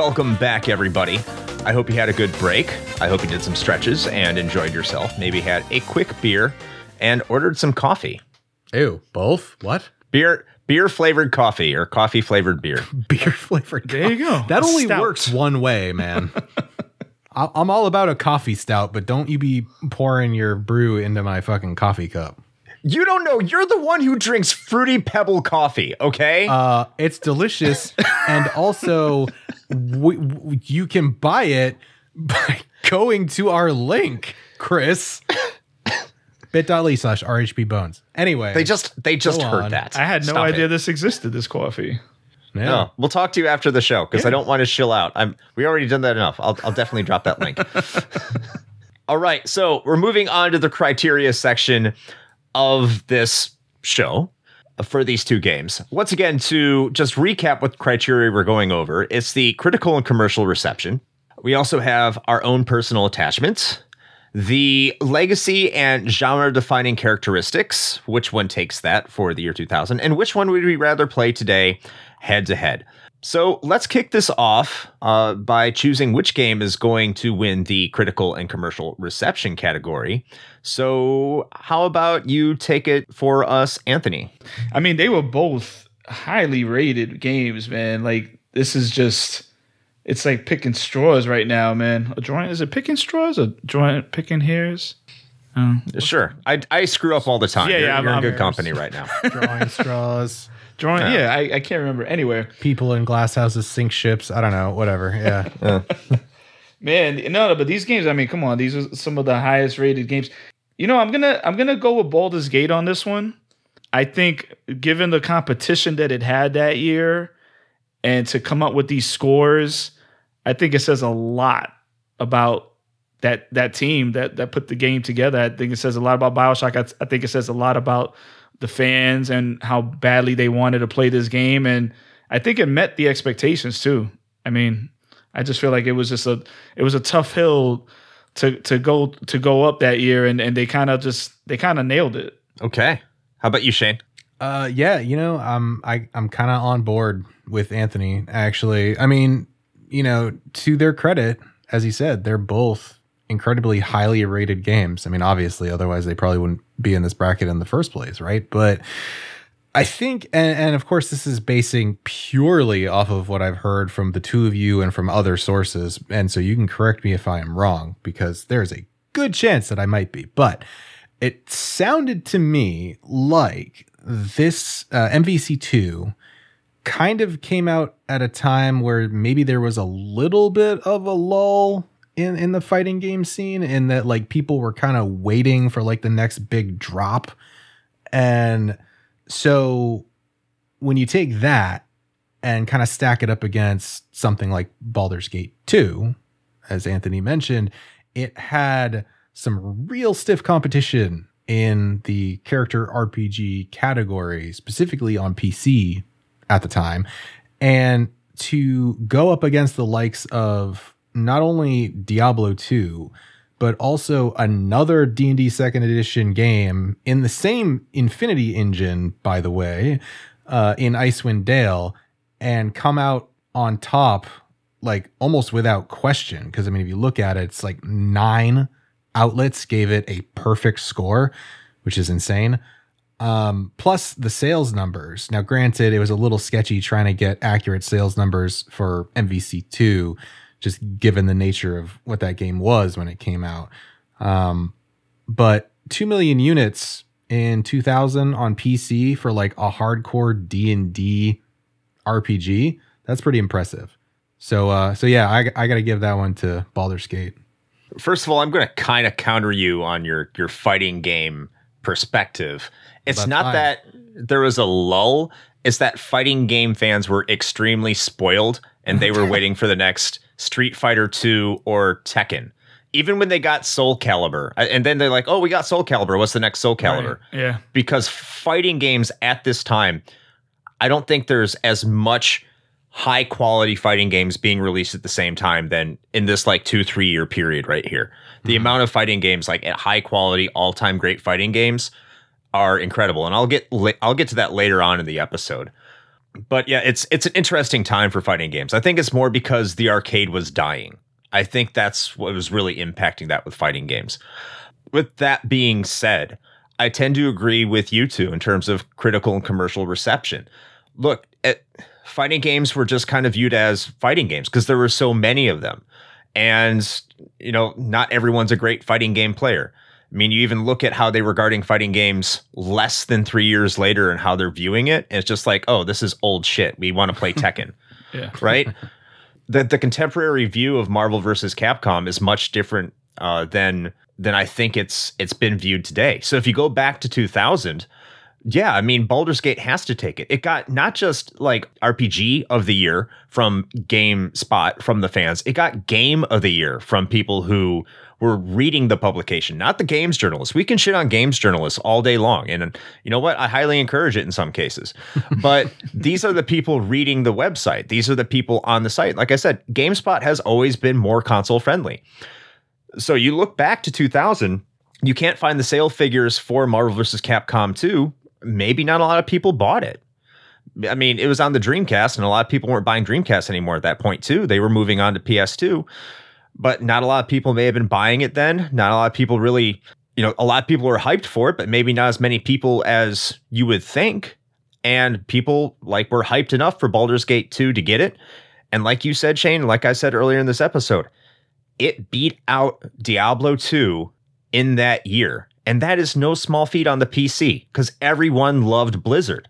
welcome back, everybody. I hope you had a good break. I hope you did some stretches and enjoyed yourself. Maybe had a quick beer and ordered some coffee. Ew, both? What? Beer beer flavored coffee or coffee flavored beer. beer flavored. There you go. That only stout. works one way, man. I'm all about a coffee stout, but don't you be pouring your brew into my fucking coffee cup. You don't know. You're the one who drinks fruity pebble coffee, okay? Uh, it's delicious, and also w- w- you can buy it by going to our link, Chris. bit.ly slash RHP bones. Anyway, they just they just heard on. that. I had no Stop idea it. this existed. This coffee. Yeah. No, we'll talk to you after the show because yeah. I don't want to chill out. I'm we already done that enough. I'll I'll definitely drop that link. All right, so we're moving on to the criteria section of this show for these two games. Once again, to just recap what criteria we're going over, it's the critical and commercial reception. We also have our own personal attachments, the legacy and genre defining characteristics, which one takes that for the year 2000, and which one would we rather play today head to head. So let's kick this off uh, by choosing which game is going to win the critical and commercial reception category. So, how about you take it for us, Anthony? I mean, they were both highly rated games, man. Like, this is just. It's like picking straws right now, man. A joint is it picking straws? A joint picking hairs? Oh, sure. I, I screw up all the time. Yeah, you're, yeah, you're I'm, in good company right now. Drawing straws. Drawing, yeah, I, I can't remember anywhere. People in glass houses sink ships. I don't know, whatever. Yeah. Man, no, no, but these games, I mean, come on, these are some of the highest rated games. You know, I'm gonna I'm gonna go with Baldur's Gate on this one. I think given the competition that it had that year and to come up with these scores, I think it says a lot about that that team that that put the game together. I think it says a lot about Bioshock. I, I think it says a lot about the fans and how badly they wanted to play this game. And I think it met the expectations too. I mean, I just feel like it was just a it was a tough hill to to go to go up that year and, and they kind of just they kind of nailed it. Okay. How about you, Shane? Uh yeah, you know, I'm I I'm kind of on board with Anthony actually. I mean, you know, to their credit, as he said, they're both incredibly highly rated games. I mean, obviously, otherwise they probably wouldn't be in this bracket in the first place, right? But I think, and, and, of course, this is basing purely off of what I've heard from the two of you and from other sources. And so you can correct me if I am wrong, because there's a good chance that I might be. But it sounded to me like this uh, MVC2 kind of came out at a time where maybe there was a little bit of a lull in in the fighting game scene in that like people were kind of waiting for like the next big drop. And so when you take that and kind of stack it up against something like Baldur's Gate 2 as Anthony mentioned it had some real stiff competition in the character RPG category specifically on PC at the time and to go up against the likes of not only Diablo 2, but also another D&D second edition game in the same Infinity engine, by the way, uh, in Icewind Dale, and come out on top like almost without question. Because I mean, if you look at it, it's like nine outlets gave it a perfect score, which is insane. Um, plus the sales numbers. Now, granted, it was a little sketchy trying to get accurate sales numbers for MVC2 just given the nature of what that game was when it came out. Um, but 2 million units in 2000 on PC for like a hardcore D&D RPG, that's pretty impressive. So uh so yeah, I I got to give that one to Baldur's Gate. First of all, I'm going to kind of counter you on your your fighting game perspective. It's not fine. that there was a lull, it's that fighting game fans were extremely spoiled and they were waiting for the next Street Fighter 2 or Tekken. Even when they got Soul Calibur, and then they're like, "Oh, we got Soul Calibur. What's the next Soul Calibur?" Right. Yeah. Because fighting games at this time, I don't think there's as much high quality fighting games being released at the same time than in this like 2-3 year period right here. The mm-hmm. amount of fighting games like at high quality all-time great fighting games are incredible and I'll get I'll get to that later on in the episode but yeah, it's it's an interesting time for fighting games. I think it's more because the arcade was dying. I think that's what was really impacting that with fighting games. With that being said, I tend to agree with you two in terms of critical and commercial reception. Look, it, fighting games were just kind of viewed as fighting games because there were so many of them. And, you know, not everyone's a great fighting game player. I mean, you even look at how they were regarding fighting games less than three years later and how they're viewing it. It's just like, oh, this is old shit. We want to play Tekken. yeah. Right? The, the contemporary view of Marvel versus Capcom is much different uh, than than I think it's it's been viewed today. So if you go back to 2000, yeah, I mean Baldur's Gate has to take it. It got not just like RPG of the year from GameSpot from the fans. It got Game of the Year from people who were reading the publication, not the games journalists. We can shit on games journalists all day long. And you know what? I highly encourage it in some cases. But these are the people reading the website. These are the people on the site. Like I said, GameSpot has always been more console friendly. So you look back to 2000, you can't find the sale figures for Marvel vs. Capcom 2. Maybe not a lot of people bought it I mean, it was on the Dreamcast, and a lot of people weren't buying Dreamcast anymore at that point, too. They were moving on to PS2, but not a lot of people may have been buying it then. Not a lot of people really, you know, a lot of people were hyped for it, but maybe not as many people as you would think. And people like were hyped enough for Baldur's Gate 2 to get it. And like you said, Shane, like I said earlier in this episode, it beat out Diablo 2 in that year. And that is no small feat on the PC because everyone loved Blizzard.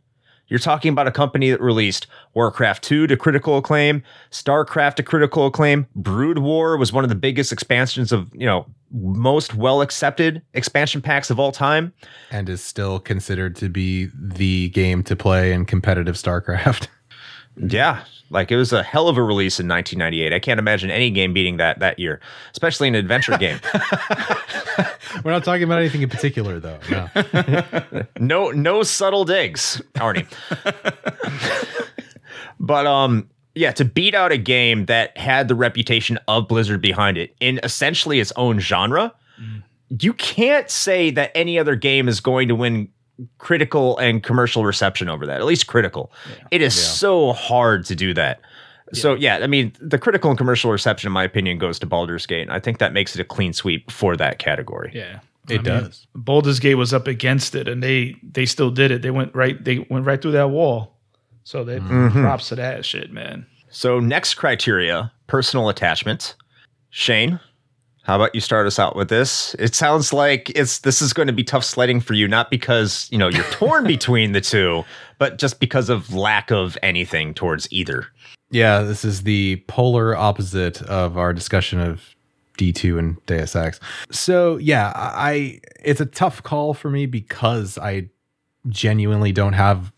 You're talking about a company that released Warcraft 2 to critical acclaim, StarCraft to critical acclaim, Brood War was one of the biggest expansions of, you know, most well accepted expansion packs of all time. And is still considered to be the game to play in competitive StarCraft. Yeah, like it was a hell of a release in 1998. I can't imagine any game beating that that year, especially an adventure game. We're not talking about anything in particular, though. No, no, no subtle digs, Arnie. but um, yeah, to beat out a game that had the reputation of Blizzard behind it in essentially its own genre, mm. you can't say that any other game is going to win critical and commercial reception over that. At least critical. Yeah. It is yeah. so hard to do that. Yeah. So yeah, I mean, the critical and commercial reception, in my opinion, goes to Baldur's Gate. And I think that makes it a clean sweep for that category. Yeah, it I does. Mean, Baldur's Gate was up against it, and they they still did it. They went right they went right through that wall. So they mm-hmm. props to that shit, man. So next criteria, personal attachment. Shane, how about you start us out with this? It sounds like it's this is going to be tough sledding for you, not because you know you're torn between the two, but just because of lack of anything towards either. Yeah, this is the polar opposite of our discussion of D2 and Deus Ex. So yeah, I it's a tough call for me because I genuinely don't have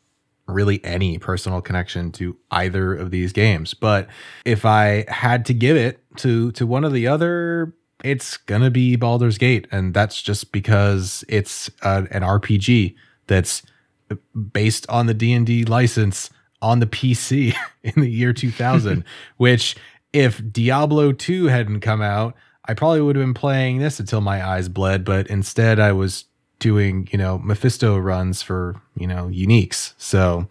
really any personal connection to either of these games. But if I had to give it to to one of the other, it's gonna be Baldur's Gate, and that's just because it's uh, an RPG that's based on the D and D license on the PC in the year 2000. which, if Diablo 2 hadn't come out, I probably would have been playing this until my eyes bled. But instead, I was doing you know Mephisto runs for you know uniques. So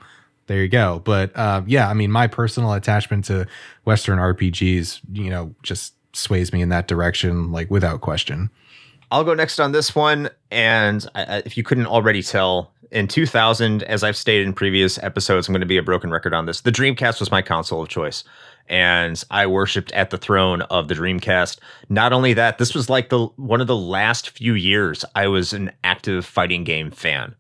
there you go. But uh, yeah, I mean, my personal attachment to Western RPGs, you know, just sways me in that direction, like without question. I'll go next on this one. And if you couldn't already tell, in 2000, as I've stated in previous episodes, I'm going to be a broken record on this. The Dreamcast was my console of choice. And I worshipped at the throne of the Dreamcast. Not only that, this was like the one of the last few years I was an active fighting game fan.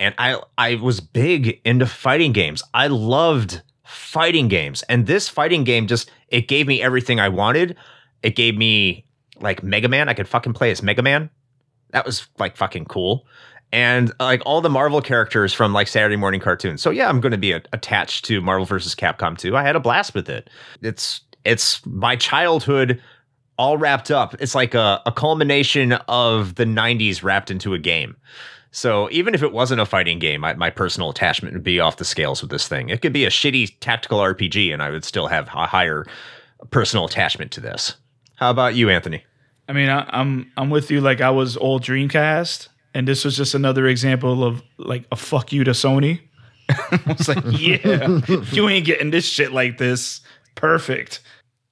And I I was big into fighting games. I loved fighting games. And this fighting game just it gave me everything I wanted it gave me like Mega Man. I could fucking play as Mega Man. That was like fucking cool. And like all the Marvel characters from like Saturday morning cartoons. So yeah, I'm going to be a- attached to Marvel versus Capcom 2. I had a blast with it. It's it's my childhood all wrapped up. It's like a, a culmination of the 90s wrapped into a game. So even if it wasn't a fighting game, my, my, personal attachment would be off the scales with this thing. It could be a shitty tactical RPG, and I would still have a higher personal attachment to this. How about you, Anthony? I mean, I, I'm I'm with you. Like I was all Dreamcast, and this was just another example of like a fuck you to Sony. I was like, yeah, you ain't getting this shit like this. Perfect.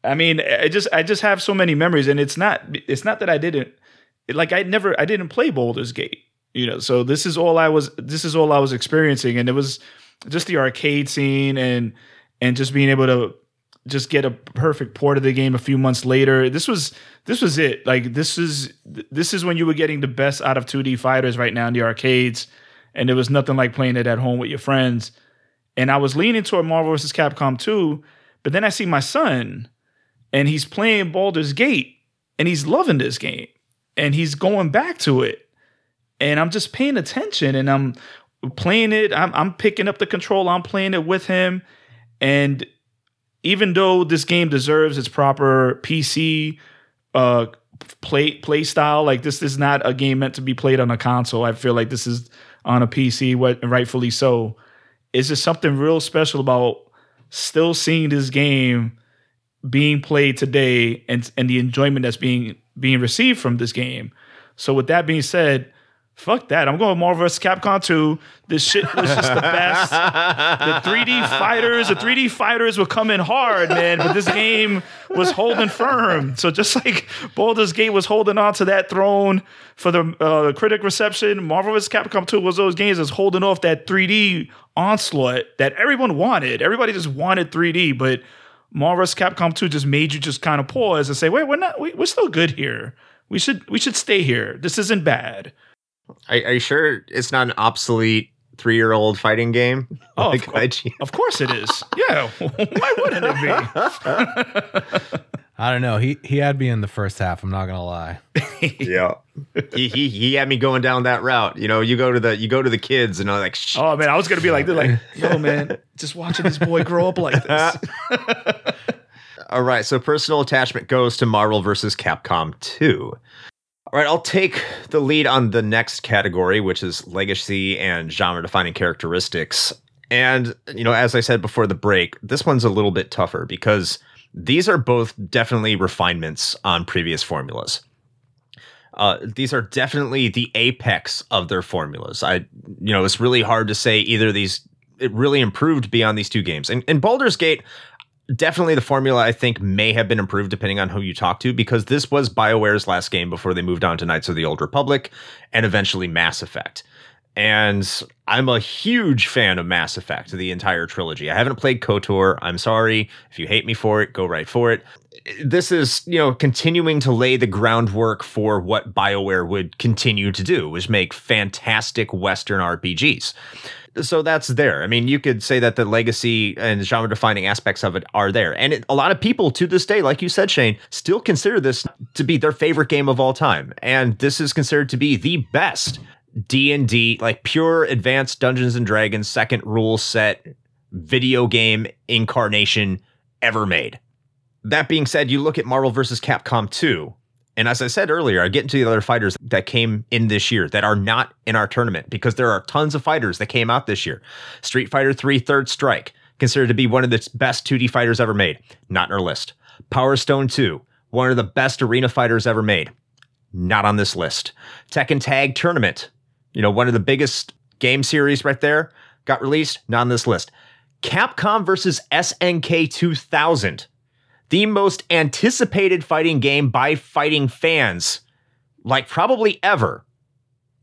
I mean, I just I just have so many memories, and it's not it's not that I didn't like I never I didn't play Baldur's Gate, you know. So this is all I was this is all I was experiencing, and it was just the arcade scene and and just being able to just get a perfect port of the game a few months later. This was this was it. Like this is this is when you were getting the best out of 2D fighters right now in the arcades, and there was nothing like playing it at home with your friends. And I was leaning toward Marvel vs. Capcom 2, but then I see my son, and he's playing Baldur's Gate, and he's loving this game, and he's going back to it, and I'm just paying attention, and I'm playing it. I'm, I'm picking up the control. I'm playing it with him, and even though this game deserves its proper PC uh, play play style, like this is not a game meant to be played on a console. I feel like this is on a PC, what rightfully so. Is there something real special about still seeing this game being played today and and the enjoyment that's being being received from this game? So with that being said, fuck that. I'm going Marvel vs. Capcom 2. This shit was just the best. the 3D fighters, the 3D fighters were coming hard, man, but this game was holding firm. So just like Baldur's Gate was holding on to that throne for the uh, critic reception, Marvel vs. Capcom 2 was those games that's holding off that 3D onslaught that everyone wanted. Everybody just wanted 3D, but Marvel vs. Capcom 2 just made you just kind of pause and say, wait, we're not, we, we're still good here. We should, we should stay here. This isn't bad. Are, are you sure it's not an obsolete three year old fighting game? Oh, like of, course, of course it is. Yeah. Why wouldn't it be? I don't know. He he had me in the first half. I'm not gonna lie. yeah, he, he he had me going down that route. You know, you go to the you go to the kids and I'm like, Shh. oh man, I was gonna be like, they're like, yo man, just watching this boy grow up like this. All right, so personal attachment goes to Marvel versus Capcom 2. All right, I'll take the lead on the next category, which is legacy and genre defining characteristics. And, you know, as I said before the break, this one's a little bit tougher because these are both definitely refinements on previous formulas. Uh, these are definitely the apex of their formulas. I, you know, it's really hard to say either these. It really improved beyond these two games. And in Baldur's Gate, definitely the formula I think may have been improved depending on who you talk to because this was BioWare's last game before they moved on to Knights of the Old Republic and eventually Mass Effect. And I'm a huge fan of Mass Effect, the entire trilogy. I haven't played KOTOR. I'm sorry. If you hate me for it, go right for it. This is, you know, continuing to lay the groundwork for what BioWare would continue to do, which make fantastic Western RPGs so that's there. I mean, you could say that the legacy and genre defining aspects of it are there. And it, a lot of people to this day, like you said, Shane, still consider this to be their favorite game of all time. And this is considered to be the best D&D, like pure advanced Dungeons and Dragons second rule set video game incarnation ever made. That being said, you look at Marvel vs. Capcom 2, and as I said earlier, I get into the other fighters that came in this year that are not in our tournament because there are tons of fighters that came out this year. Street Fighter 3 Third Strike, considered to be one of the best 2D fighters ever made, not in our list. Power Stone 2, one of the best arena fighters ever made, not on this list. Tekken Tag Tournament, you know, one of the biggest game series right there, got released, not on this list. Capcom versus SNK 2000 the most anticipated fighting game by fighting fans, like probably ever,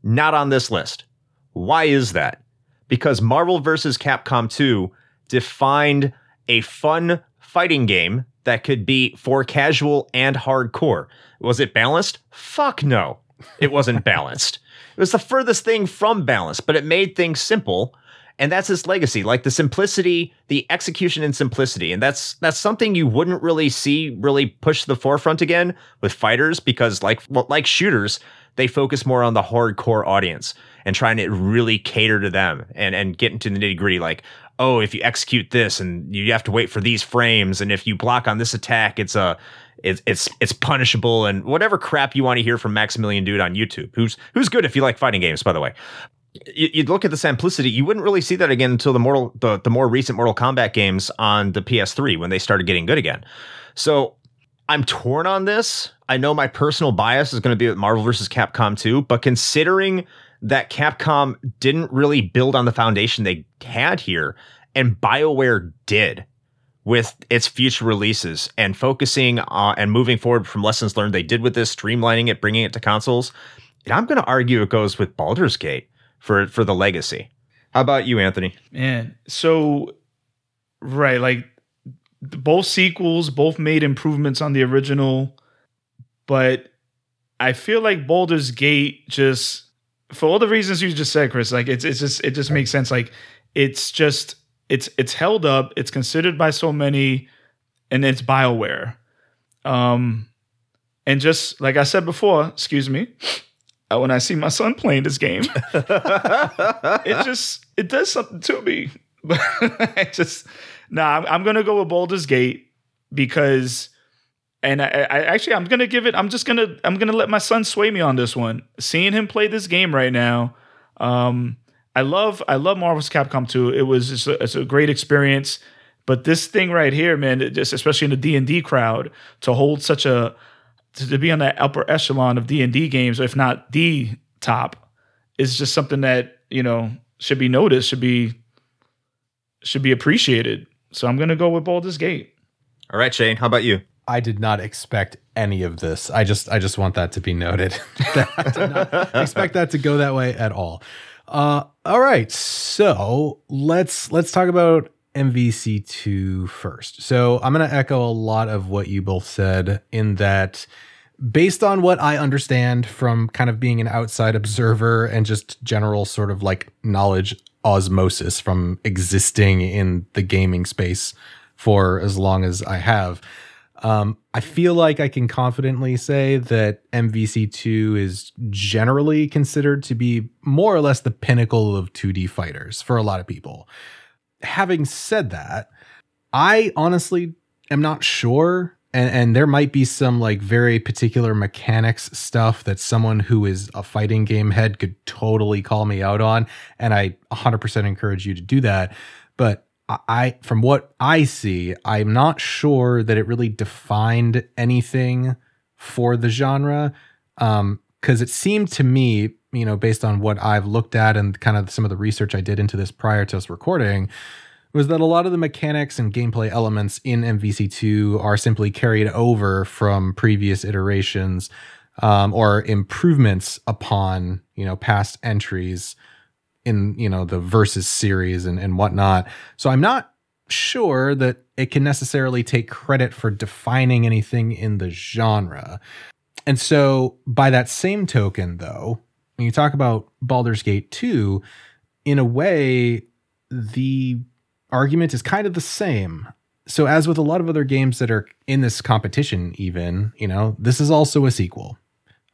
not on this list. Why is that? Because Marvel vs. Capcom 2 defined a fun fighting game that could be for casual and hardcore. Was it balanced? Fuck no. It wasn't balanced. It was the furthest thing from balanced, but it made things simple and that's his legacy like the simplicity the execution and simplicity. And that's that's something you wouldn't really see really push to the forefront again with fighters because like like shooters they focus more on the hardcore audience and trying to really cater to them and and get into the nitty gritty like oh if you execute this and you have to wait for these frames and if you block on this attack it's a it's it's it's punishable and whatever crap you want to hear from Maximilian Dood on YouTube, who's who's good if you like fighting games, by the way you'd look at the simplicity. You wouldn't really see that again until the mortal the, the more recent Mortal Kombat games on the PS3 when they started getting good again. So I'm torn on this. I know my personal bias is going to be with Marvel versus Capcom 2, but considering that Capcom didn't really build on the foundation they had here, and BioWare did with its future releases and focusing on and moving forward from lessons learned they did with this, streamlining it, bringing it to consoles. And I'm going to argue it goes with Baldur's Gate for for the legacy. How about you, Anthony? Man, so right, like both sequels both made improvements on the original, but I feel like Baldur's Gate just for all the reasons you just said, Chris, like it's it's just it just makes sense. Like it's just it's it's held up, it's considered by so many, and it's Bioware. Um and just like I said before, excuse me, when I see my son playing this game, it just it does something to me. But I just nah, I'm, I'm, gonna go with Baldur's Gate because, and I, I, actually I'm gonna give it. I'm just gonna I'm gonna let my son sway me on this one. Seeing him play this game right now, um, I love I love Marvel's Capcom 2. It was just a, it's a great experience. But this thing right here, man, just especially in the D and D crowd, to hold such a to be on that upper echelon of D and D games, if not the top, is just something that you know should be noticed, should be should be appreciated. So I'm gonna go with Baldur's Gate. All right, Shane, how about you? I did not expect any of this. I just I just want that to be noted. I did not expect that to go that way at all. Uh, all right, so let's let's talk about MVC2 first. So I'm going to echo a lot of what you both said in that based on what I understand from kind of being an outside observer and just general sort of like knowledge osmosis from existing in the gaming space for as long as I have. Um, I feel like I can confidently say that MVC2 is generally considered to be more or less the pinnacle of 2D fighters for a lot of people. Having said that, I honestly am not sure. And, and there might be some like very particular mechanics stuff that someone who is a fighting game head could totally call me out on. And I 100% encourage you to do that. But I from what I see, I'm not sure that it really defined anything for the genre. Um, because it seemed to me, you know, based on what I've looked at and kind of some of the research I did into this prior to us recording, was that a lot of the mechanics and gameplay elements in MVC2 are simply carried over from previous iterations um, or improvements upon, you know, past entries in you know the versus series and, and whatnot. So i'm not sure that it can necessarily take credit for defining anything in the genre. And so by that same token though when you talk about Baldur's Gate 2 in a way the argument is kind of the same so as with a lot of other games that are in this competition even you know this is also a sequel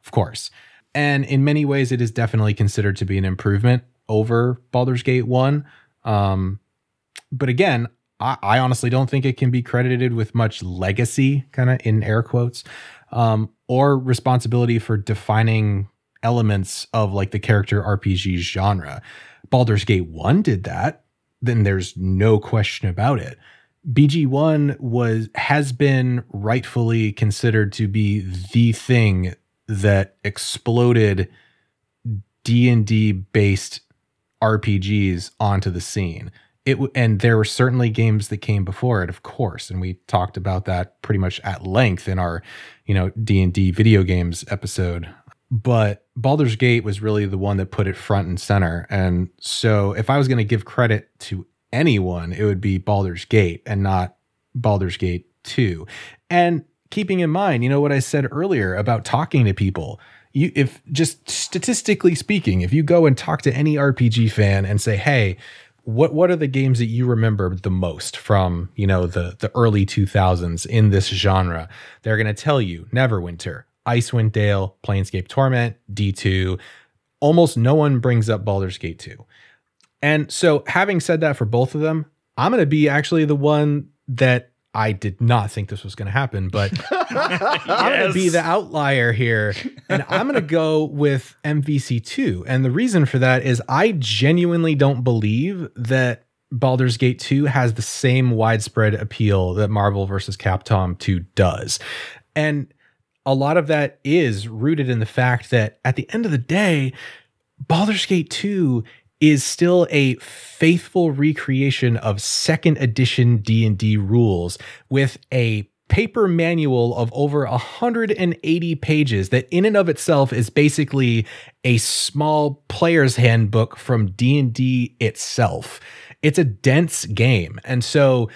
of course and in many ways it is definitely considered to be an improvement over Baldur's Gate 1. Um, but again, I, I, honestly don't think it can be credited with much legacy, kind of in air quotes, um, or responsibility for defining elements of like the character RPG genre. Baldur's Gate 1 did that, then there's no question about it. BG1 was has been rightfully considered to be the thing that exploded D&D based RPGs onto the scene. It and there were certainly games that came before it, of course, and we talked about that pretty much at length in our, you know, D and D video games episode. But Baldur's Gate was really the one that put it front and center. And so, if I was going to give credit to anyone, it would be Baldur's Gate and not Baldur's Gate 2. And keeping in mind, you know, what I said earlier about talking to people, you if just statistically speaking, if you go and talk to any RPG fan and say, "Hey, what what are the games that you remember the most from you know the the early 2000s in this genre?" They're going to tell you Neverwinter, Icewind Dale, Planescape Torment, D2. Almost no one brings up Baldur's Gate 2. And so, having said that for both of them, I'm going to be actually the one that I did not think this was going to happen, but yes. I'm going to be the outlier here. And I'm going to go with MVC2. And the reason for that is I genuinely don't believe that Baldur's Gate 2 has the same widespread appeal that Marvel vs. Capcom 2 does. And a lot of that is rooted in the fact that at the end of the day, Baldur's Gate 2 is still a faithful recreation of second edition D&D rules with a paper manual of over 180 pages that in and of itself is basically a small player's handbook from D&D itself. It's a dense game. And so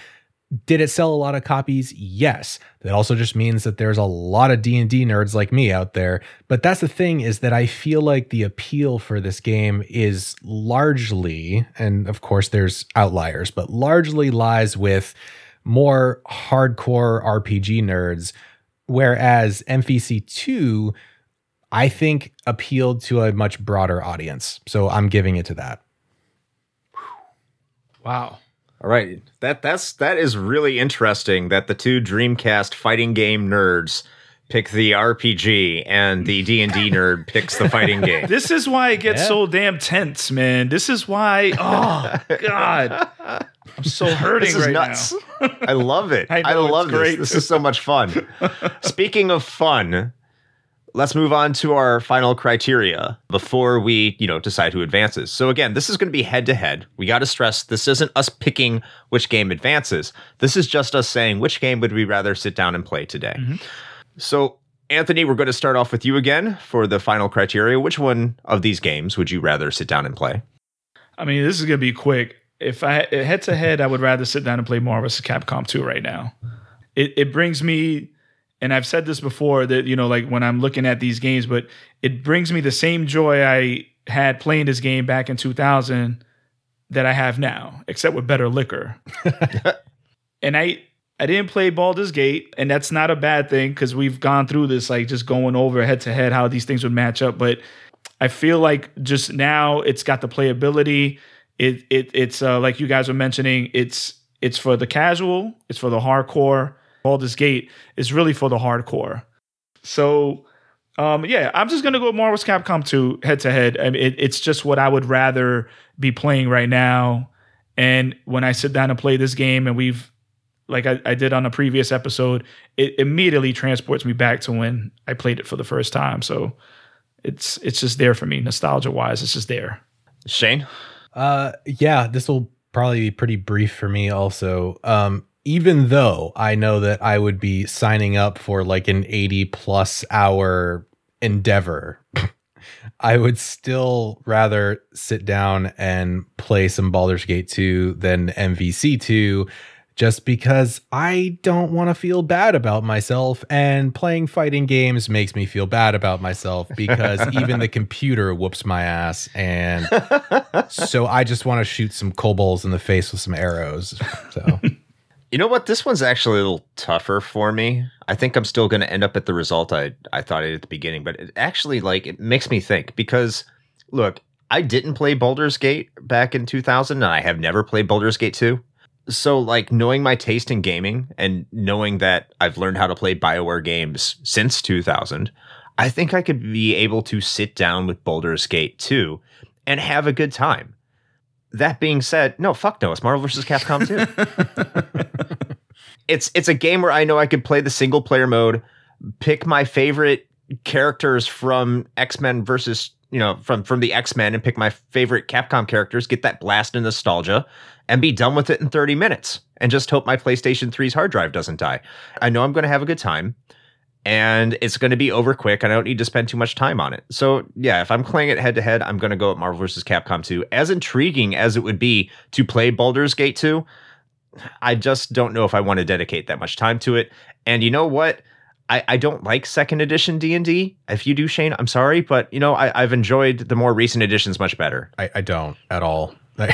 did it sell a lot of copies? Yes. That also just means that there's a lot of D&D nerds like me out there. But that's the thing is that I feel like the appeal for this game is largely and of course there's outliers, but largely lies with more hardcore RPG nerds whereas MVC2 I think appealed to a much broader audience. So I'm giving it to that. Wow. All right, that that's that is really interesting. That the two Dreamcast fighting game nerds pick the RPG and the D and D nerd picks the fighting game. This is why it gets yeah. so damn tense, man. This is why. Oh God, I'm so hurting right nuts. now. I love it. I, know, I love this. Great. This is so much fun. Speaking of fun, let's move on to our final criteria before we, you know, decide who advances. So again, this is going to be head to head. We got to stress this isn't us picking which game advances. This is just us saying which game would we rather sit down and play today. Mm-hmm. So Anthony, we're going to start off with you again for the final criteria. Which one of these games would you rather sit down and play? I mean, this is going to be quick. If I head to head, I would rather sit down and play Marvel vs. Capcom 2 right now. It it brings me and I've said this before that you know like when I'm looking at these games, but it brings me the same joy I had playing this game back in 2000 that I have now, except with better liquor. and I I didn't play Baldur's Gate, and that's not a bad thing because we've gone through this like just going over head to head how these things would match up. But I feel like just now it's got the playability. It it it's uh, like you guys were mentioning. It's it's for the casual. It's for the hardcore Baldur's Gate is really for the hardcore. So, um, yeah, I'm just gonna go Marvel vs. Capcom 2 head to head. I mean, it, it's just what I would rather be playing right now. And when I sit down and play this game, and we've like I, I did on a previous episode, it immediately transports me back to when I played it for the first time. So it's it's just there for me, nostalgia wise. It's just there. Shane, uh, yeah, this will probably be pretty brief for me. Also, um, even though I know that I would be signing up for like an 80 plus hour endeavor, I would still rather sit down and play some Baldur's Gate 2 than MVC 2 just because I don't want to feel bad about myself. And playing fighting games makes me feel bad about myself because even the computer whoops my ass. And so I just want to shoot some kobolds in the face with some arrows. So. You know what? This one's actually a little tougher for me. I think I'm still going to end up at the result I I thought at the beginning, but it actually like it makes me think because look, I didn't play Baldur's Gate back in 2000 and I have never played Baldur's Gate 2. So like knowing my taste in gaming and knowing that I've learned how to play BioWare games since 2000, I think I could be able to sit down with Baldur's Gate 2 and have a good time that being said, no, fuck no, it's Marvel vs. Capcom 2. it's it's a game where I know I could play the single player mode, pick my favorite characters from X-Men versus you know from from the X-Men and pick my favorite Capcom characters, get that blast of nostalgia and be done with it in 30 minutes and just hope my PlayStation 3's hard drive doesn't die. I know I'm going to have a good time and it's going to be over quick. and I don't need to spend too much time on it. So yeah, if I'm playing it head to head, I'm going to go at Marvel vs. Capcom 2. As intriguing as it would be to play Baldur's Gate 2, I just don't know if I want to dedicate that much time to it. And you know what? I, I don't like second edition D and D. If you do, Shane, I'm sorry, but you know I, I've enjoyed the more recent editions much better. I, I don't at all.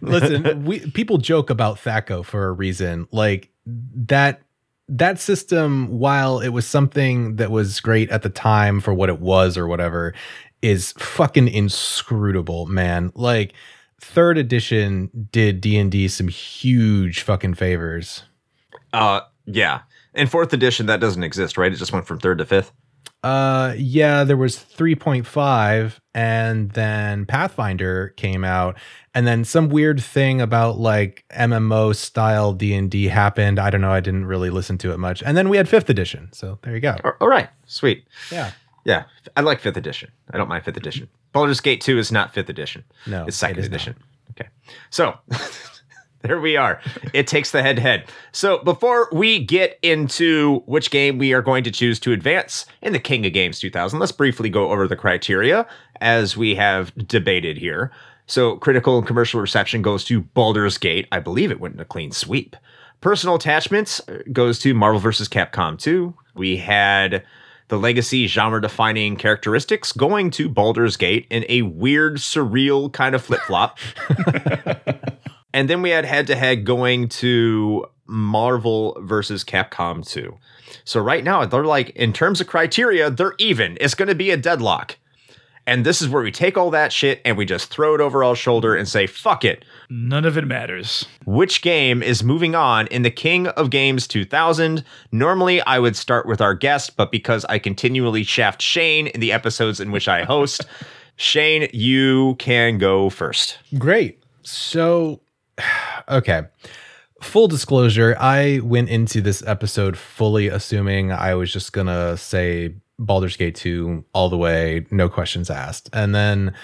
Listen, we people joke about THAC0 for a reason. Like that that system, while it was something that was great at the time for what it was or whatever, is fucking inscrutable, man. Like third edition did D&D some huge fucking favors. Uh yeah. In fourth edition that doesn't exist, right? It just went from third to fifth. Uh yeah, there was 3.5 and then Pathfinder came out and then some weird thing about like MMO style D&D happened. I don't know, I didn't really listen to it much. And then we had 5th edition. So there you go. All right. Sweet. Yeah. Yeah. I like 5th edition. I don't mind 5th edition. Baldur's Gate 2 is not 5th edition. No. It's 2nd edition. Not. Okay. So there we are. It takes the head to head. So before we get into which game we are going to choose to advance in the King of Games 2000, let's briefly go over the criteria as we have debated here. So critical and commercial reception goes to Baldur's Gate. I believe it went in a clean sweep. Personal attachments uh, goes to Marvel vs. Capcom 2. We had the legacy genre defining characteristics going to Baldur's Gate in a weird, surreal kind of flip flop. and then we had head to head going to Marvel versus Capcom 2. So right now, they're like, in terms of criteria, they're even. It's going to be a deadlock. And this is where we take all that shit and we just throw it over our shoulder and say, fuck it. None of it matters. Which game is moving on in the King of Games 2000? Normally, I would start with our guest, but because I continually shaft Shane in the episodes in which I host, Shane, you can go first. Great. So, okay. Full disclosure, I went into this episode fully assuming I was just going to say Baldur's Gate 2 all the way, no questions asked. And then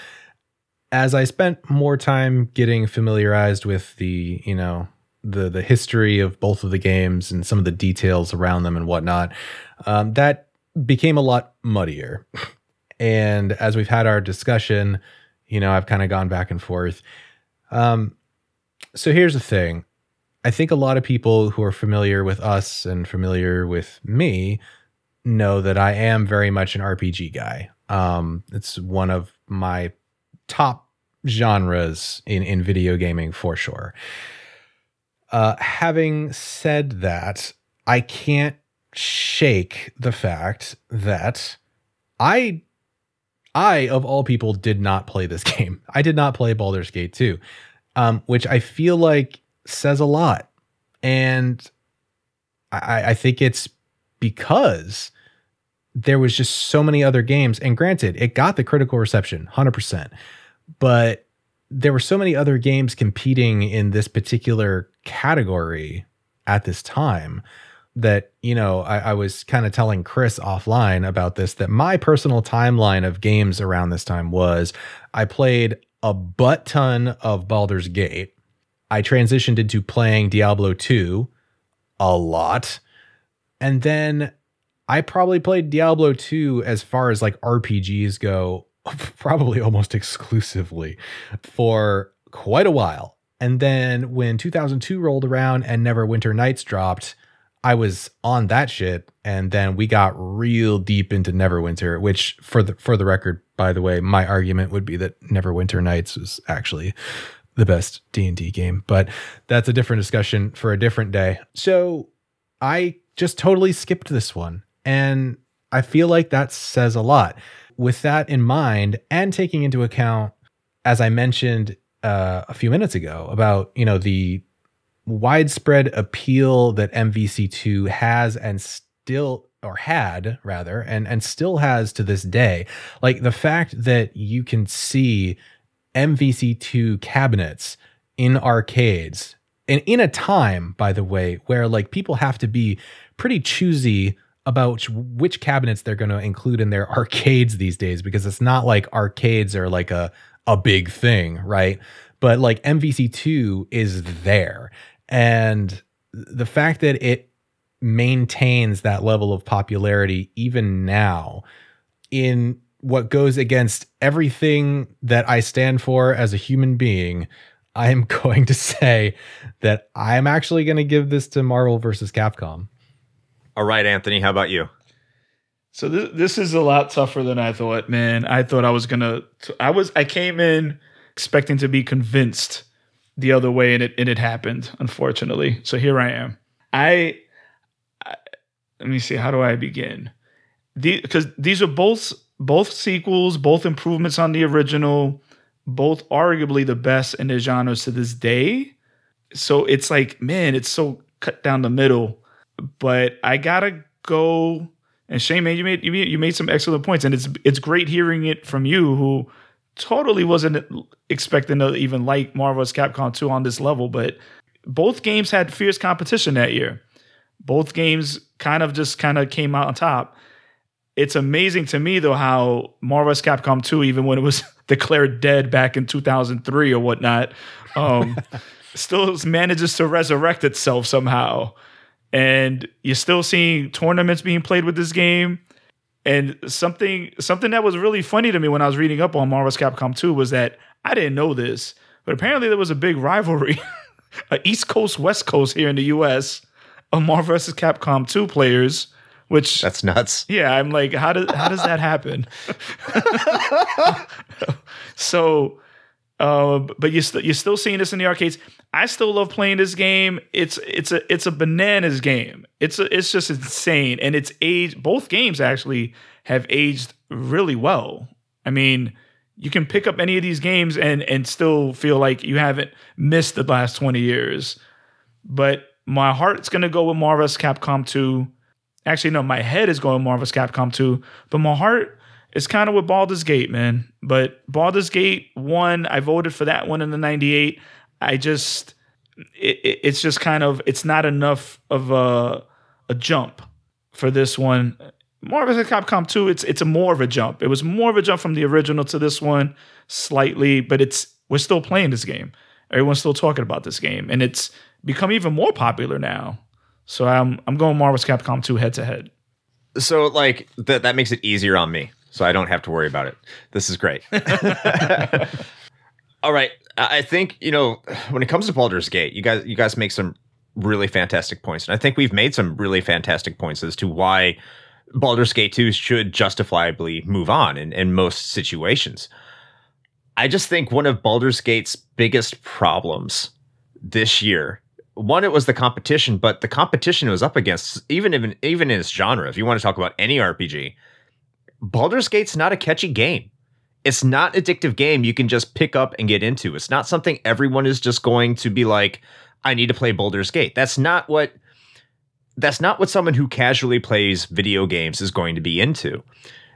as I spent more time getting familiarized with the, you know, the the history of both of the games and some of the details around them and whatnot, um, that became a lot muddier. and as we've had our discussion, you know, I've kind of gone back and forth. Um, so here's the thing. I think a lot of people who are familiar with us and familiar with me know that I am very much an RPG guy. Um, it's one of my top genres in, in video gaming for sure. Uh, having said that, I can't shake the fact that I I of all people did not play this game. I did not play Baldur's Gate 2. Um, which I feel like says a lot. And I, I think it's because there was just so many other games. And granted, it got the critical reception, 100%. But there were so many other games competing in this particular category at this time that you know I, I was kind of telling Chris offline about this that my personal timeline of games around this time was I played a butt ton of Baldur's Gate. I transitioned into playing Diablo 2 a lot. And then I probably played Diablo 2 as far as like RPGs go, probably almost exclusively for quite a while. And then when 2002 rolled around and Neverwinter Nights dropped, I was on that shit, and then we got real deep into Neverwinter. Which, for the for the record, by the way, my argument would be that Neverwinter Nights was actually the best D and D game, but that's a different discussion for a different day. So I just totally skipped this one, and I feel like that says a lot. With that in mind, and taking into account, as I mentioned uh, a few minutes ago about you know the widespread appeal that MVC2 has and still or had rather and and still has to this day like the fact that you can see MVC2 cabinets in arcades and in a time by the way where like people have to be pretty choosy about which cabinets they're going to include in their arcades these days because it's not like arcades are like a a big thing, right? But like MVC2 is there. And the fact that it maintains that level of popularity even now in what goes against everything that I stand for as a human being, I am going to say that I'm actually going to give this to Marvel versus Capcom. All right, Anthony, how about you? So this this is a lot tougher than I thought, man. I thought I was gonna. I was. I came in expecting to be convinced the other way, and it and it happened, unfortunately. So here I am. I, I let me see. How do I begin? Because the, these are both both sequels, both improvements on the original, both arguably the best in the genres to this day. So it's like, man, it's so cut down the middle. But I gotta go and Shane, man, you made you made, you made some excellent points, and it's it's great hearing it from you, who totally wasn't expecting to even like Marvel's Capcom 2 on this level. But both games had fierce competition that year. Both games kind of just kind of came out on top. It's amazing to me though how Marvel's Capcom 2, even when it was declared dead back in 2003 or whatnot, um, still manages to resurrect itself somehow and you're still seeing tournaments being played with this game. And something something that was really funny to me when I was reading up on Marvel's Capcom 2 was that I didn't know this, but apparently there was a big rivalry, a East Coast West Coast here in the US of Marvel vs. Capcom 2 players, which That's nuts. Yeah, I'm like, how does how does that happen? so uh, but you're, st- you're still seeing this in the arcades. I still love playing this game. It's it's a it's a bananas game. It's a, it's just insane, and it's aged. Both games actually have aged really well. I mean, you can pick up any of these games and and still feel like you haven't missed the last twenty years. But my heart's gonna go with Marvel's Capcom 2. Actually, no, my head is going Marvel's Capcom 2, but my heart it's kind of with Baldur's Gate, man. But Baldur's Gate one, I voted for that one in the '98. I just, it, it's just kind of, it's not enough of a a jump for this one Marvel. Capcom 2, it's it's a more of a jump. It was more of a jump from the original to this one, slightly, but it's we're still playing this game. Everyone's still talking about this game, and it's become even more popular now. So I'm I'm going Marvel. Capcom 2 head to head. So like that that makes it easier on me. So I don't have to worry about it. This is great. All right. I think, you know, when it comes to Baldur's Gate, you guys you guys make some really fantastic points. And I think we've made some really fantastic points as to why Baldur's Gate 2 should justifiably move on in, in most situations. I just think one of Baldur's Gate's biggest problems this year, one, it was the competition, but the competition it was up against, even in, even in its genre, if you want to talk about any RPG, Baldur's Gate's not a catchy game. It's not addictive game you can just pick up and get into. It's not something everyone is just going to be like, I need to play Baldur's Gate. That's not what that's not what someone who casually plays video games is going to be into.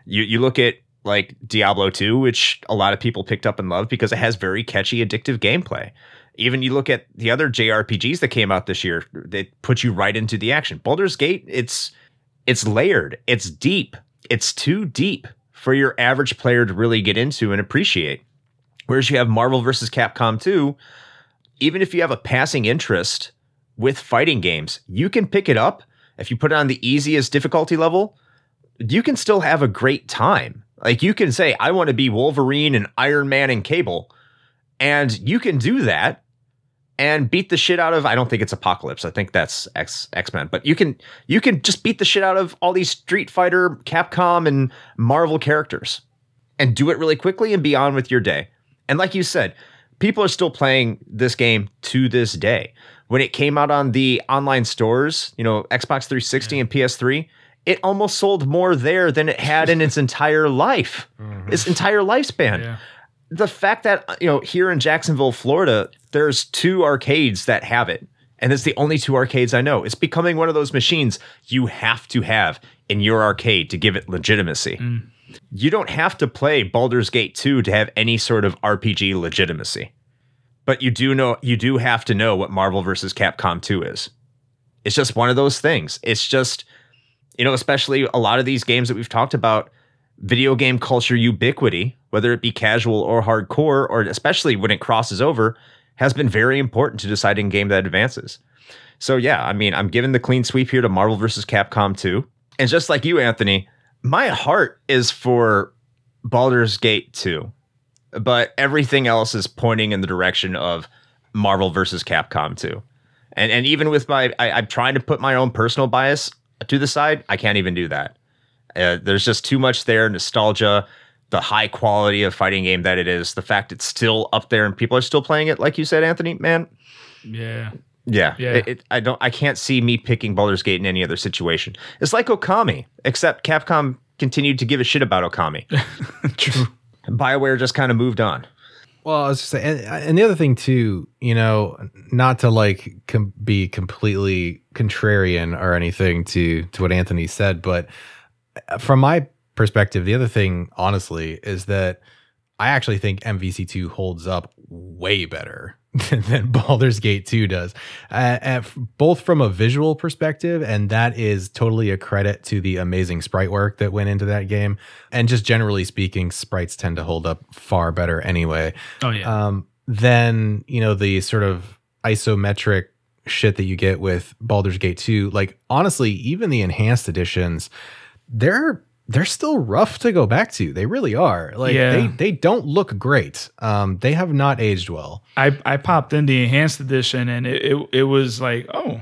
You you look at like Diablo 2, which a lot of people picked up and loved because it has very catchy, addictive gameplay. Even you look at the other JRPGs that came out this year, they put you right into the action. Baldur's Gate, it's it's layered, it's deep, it's too deep for your average player to really get into and appreciate. Whereas you have Marvel versus Capcom 2, even if you have a passing interest with fighting games, you can pick it up. If you put it on the easiest difficulty level, you can still have a great time. Like you can say, I want to be Wolverine and Iron Man and Cable. And you can do that and beat the shit out of I don't think it's Apocalypse. I think that's X X-Men. But you can you can just beat the shit out of all these Street Fighter, Capcom, and Marvel characters. And do it really quickly and be on with your day. And like you said, people are still playing this game to this day. When it came out on the online stores, you know, Xbox 360 yeah. and PS3, it almost sold more there than it had in its entire life, mm-hmm. its entire lifespan. Yeah. The fact that, you know, here in Jacksonville, Florida, there's two arcades that have it. And it's the only two arcades I know. It's becoming one of those machines you have to have in your arcade to give it legitimacy. Mm. You don't have to play Baldur's Gate 2 to have any sort of RPG legitimacy. But you do know you do have to know what Marvel versus Capcom 2 is. It's just one of those things. It's just you know, especially a lot of these games that we've talked about, video game culture ubiquity, whether it be casual or hardcore, or especially when it crosses over, has been very important to deciding game that advances. So yeah, I mean, I'm giving the clean sweep here to Marvel vs. Capcom 2. And just like you, Anthony, my heart is for Baldur's Gate 2. But everything else is pointing in the direction of Marvel vs. Capcom 2. And and even with my I, I'm trying to put my own personal bias to the side, I can't even do that. Uh, there's just too much there, nostalgia, the high quality of fighting game that it is, the fact it's still up there and people are still playing it, like you said, Anthony. Man, yeah, yeah, yeah. It, it, I don't, I can't see me picking Baldur's Gate in any other situation. It's like Okami, except Capcom continued to give a shit about Okami. True. Bioware just kind of moved on. Well, I was just saying, and, and, the other thing too, you know, not to like com- be completely contrarian or anything to to what Anthony said, but from my perspective, the other thing, honestly, is that I actually think MVC2 holds up way better than Baldur's Gate 2 does, uh, both from a visual perspective, and that is totally a credit to the amazing sprite work that went into that game. And just generally speaking, sprites tend to hold up far better anyway. Oh, yeah. Um, than, you know, the sort of isometric shit that you get with Baldur's Gate 2. Like, honestly, even the enhanced editions, they're they're still rough to go back to. They really are. Like yeah. they they don't look great. Um, they have not aged well. I I popped in the enhanced edition and it it, it was like, oh,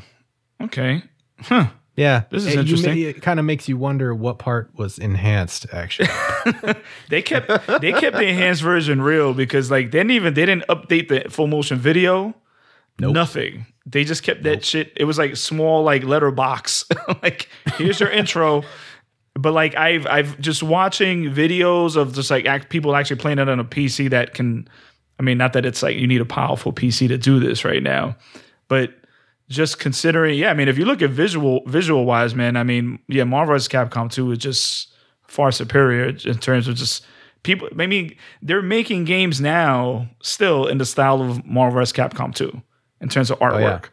okay, huh. Yeah, this is it, interesting. it kind of makes you wonder what part was enhanced. Actually, they kept they kept the enhanced version real because like they didn't even they didn't update the full motion video. Nope. Nothing. They just kept that nope. shit. It was like small like letterbox. like here's your intro but like I've I've just watching videos of just like act, people actually playing it on a PC that can. I mean, not that it's like you need a powerful PC to do this right now, but just considering, yeah, I mean, if you look at visual visual wise, man, I mean, yeah, Marvel vs. Capcom 2 is just far superior in terms of just people. I mean, they're making games now still in the style of Marvel vs. Capcom 2 in terms of artwork, oh,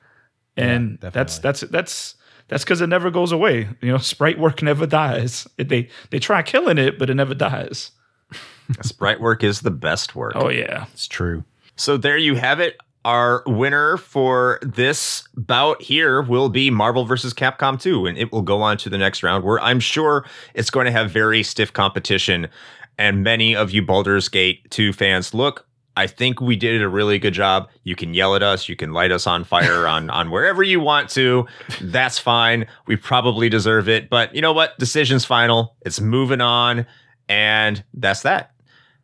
yeah. and yeah, that's that's that's That's because it never goes away. You know, sprite work never dies. It, they they try killing it, but it never dies. Sprite work is the best work. Oh yeah, It's true. So there you have it. Our winner for this bout here will be Marvel vs. Capcom 2, and it will go on to the next round where I'm sure it's going to have very stiff competition. And many of you Baldur's Gate 2 fans, look, I think we did a really good job. You can yell at us, you can light us on fire on on wherever you want to. That's fine. We probably deserve it, but you know what? Decision's final. It's moving on, and that's that.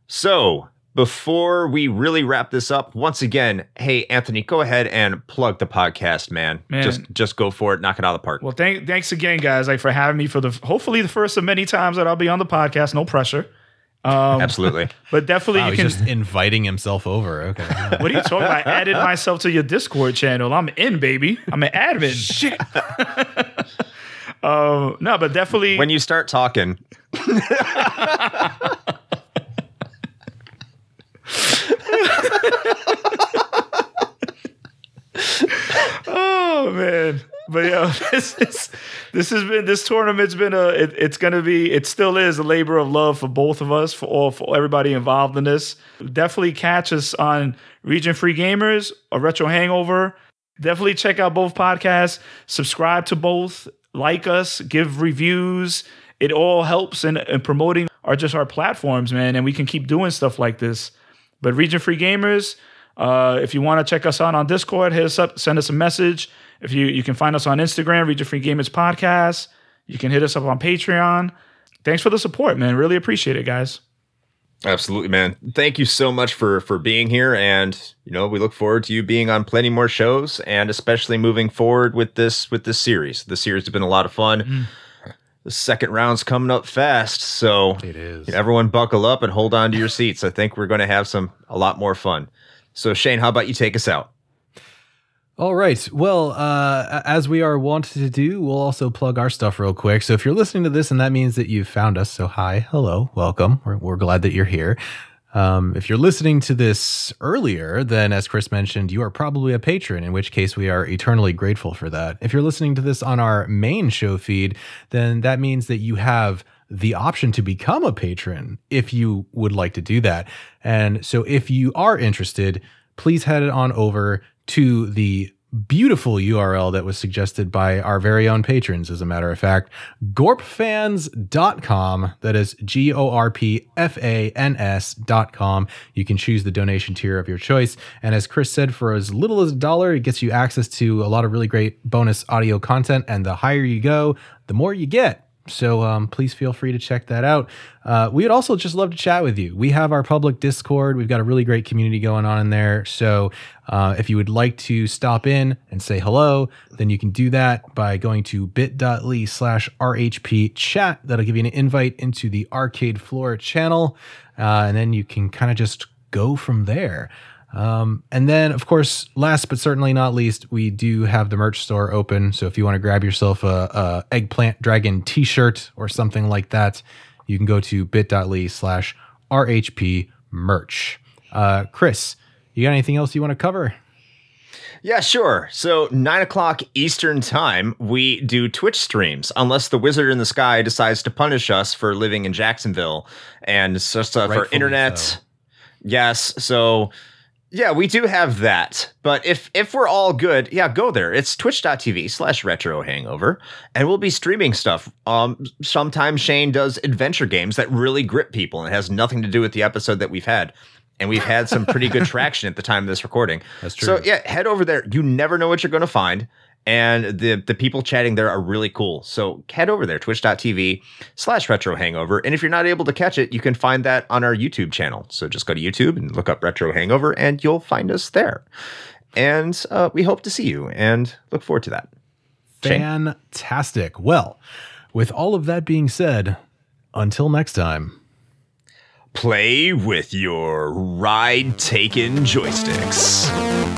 So, before we really wrap this up, once again, hey Anthony, go ahead and plug the podcast, man. Man. Just just go for it, knock it out of the park. Well, thank, thanks again, guys, like for having me for the hopefully the first of many times that I'll be on the podcast. No pressure, um, Absolutely. but definitely Wow, you he's can. just inviting himself over. Okay. what are you talking about? I added myself to your Discord channel. I'm in, baby. I'm an admin. Shit. Uh, no, but definitely. when you start talking, oh man, but yeah, this is this has been this tournament's been a. It, it's gonna be. It still is a labor of love for both of us, for all for everybody involved in this. Definitely catch us on Region Free Gamers or Retro Hangover. Definitely check out both podcasts. Subscribe to both. Like us. Give reviews. It all helps in, in promoting our just our platforms, man, and we can keep doing stuff like this. But Region Free Gamers, uh, if you want to check us out on Discord, hit us up, send us a message. If you you can find us on Instagram, Region Free Gamers Podcast. You can hit us up on Patreon. Thanks for the support, man. Really appreciate it, guys. Absolutely, man. Thank you so much for for being here, and you know we look forward to you being on plenty more shows, and especially moving forward with this with this series. The series has been a lot of fun. Mm. The second round's coming up fast, so It is. everyone buckle up and hold on to your seats. I think we're going to have some a lot more fun. So Shane, how about you take us out? All right. Well, uh, as we are wont to do, we'll also plug our stuff real quick. So if you're listening to this and that means that you've found us, so hi, hello, welcome. We're, we're glad that you're here. Um, if you're listening to this earlier, then as Chris mentioned, you are probably a patron, in which case we are eternally grateful for that. If you're listening to this on our main show feed, then that means that you have the option to become a patron if you would like to do that. And so if you are interested, please head on over to the beautiful URL that was suggested by our very own patrons, as a matter of fact, gorpfans.com. That is G O R P F A N S.com. You can choose the donation tier of your choice. And as Chris said, for as little as a dollar, it gets you access to a lot of really great bonus audio content. And the higher you go, the more you get. So um, please feel free to check that out. Uh, we would also just love to chat with you. We have our public Discord. We've got a really great community going on in there. So uh, if you would like to stop in and say hello, then you can do that by going to bit.ly slash RHP chat. That'll give you an invite into the arcade floor channel. Uh, and then you can kind of just go from there. Um, and then, of course, last but certainly not least, we do have the merch store open. So if you want to grab yourself a, a eggplant dragon T-shirt or something like that, you can go to bit.ly slash RHP merch. Uh, Chris, you got anything else you want to cover? Yeah, sure. So nine o'clock Eastern time, we do Twitch streams, unless the wizard in the sky decides to punish us for living in Jacksonville and just uh, for internet. so. Yes, so yeah, we do have that. But if if we're all good, yeah, go there. It's twitch.tv slash retro hangover. And we'll be streaming stuff. Um sometimes Shane does adventure games that really grip people and it has nothing to do with the episode that we've had. And we've had some pretty good traction at the time of this recording. That's true. So yeah, head over there. You never know what you're gonna find. And the the people chatting there are really cool. So head over there, twitch.tv slash retro hangover. And if you're not able to catch it, you can find that on our YouTube channel. So just go to YouTube and look up retro hangover and you'll find us there. And uh, we hope to see you and look forward to that. Shane? Fantastic. Well, with all of that being said, until next time. Play with your ride taken joysticks.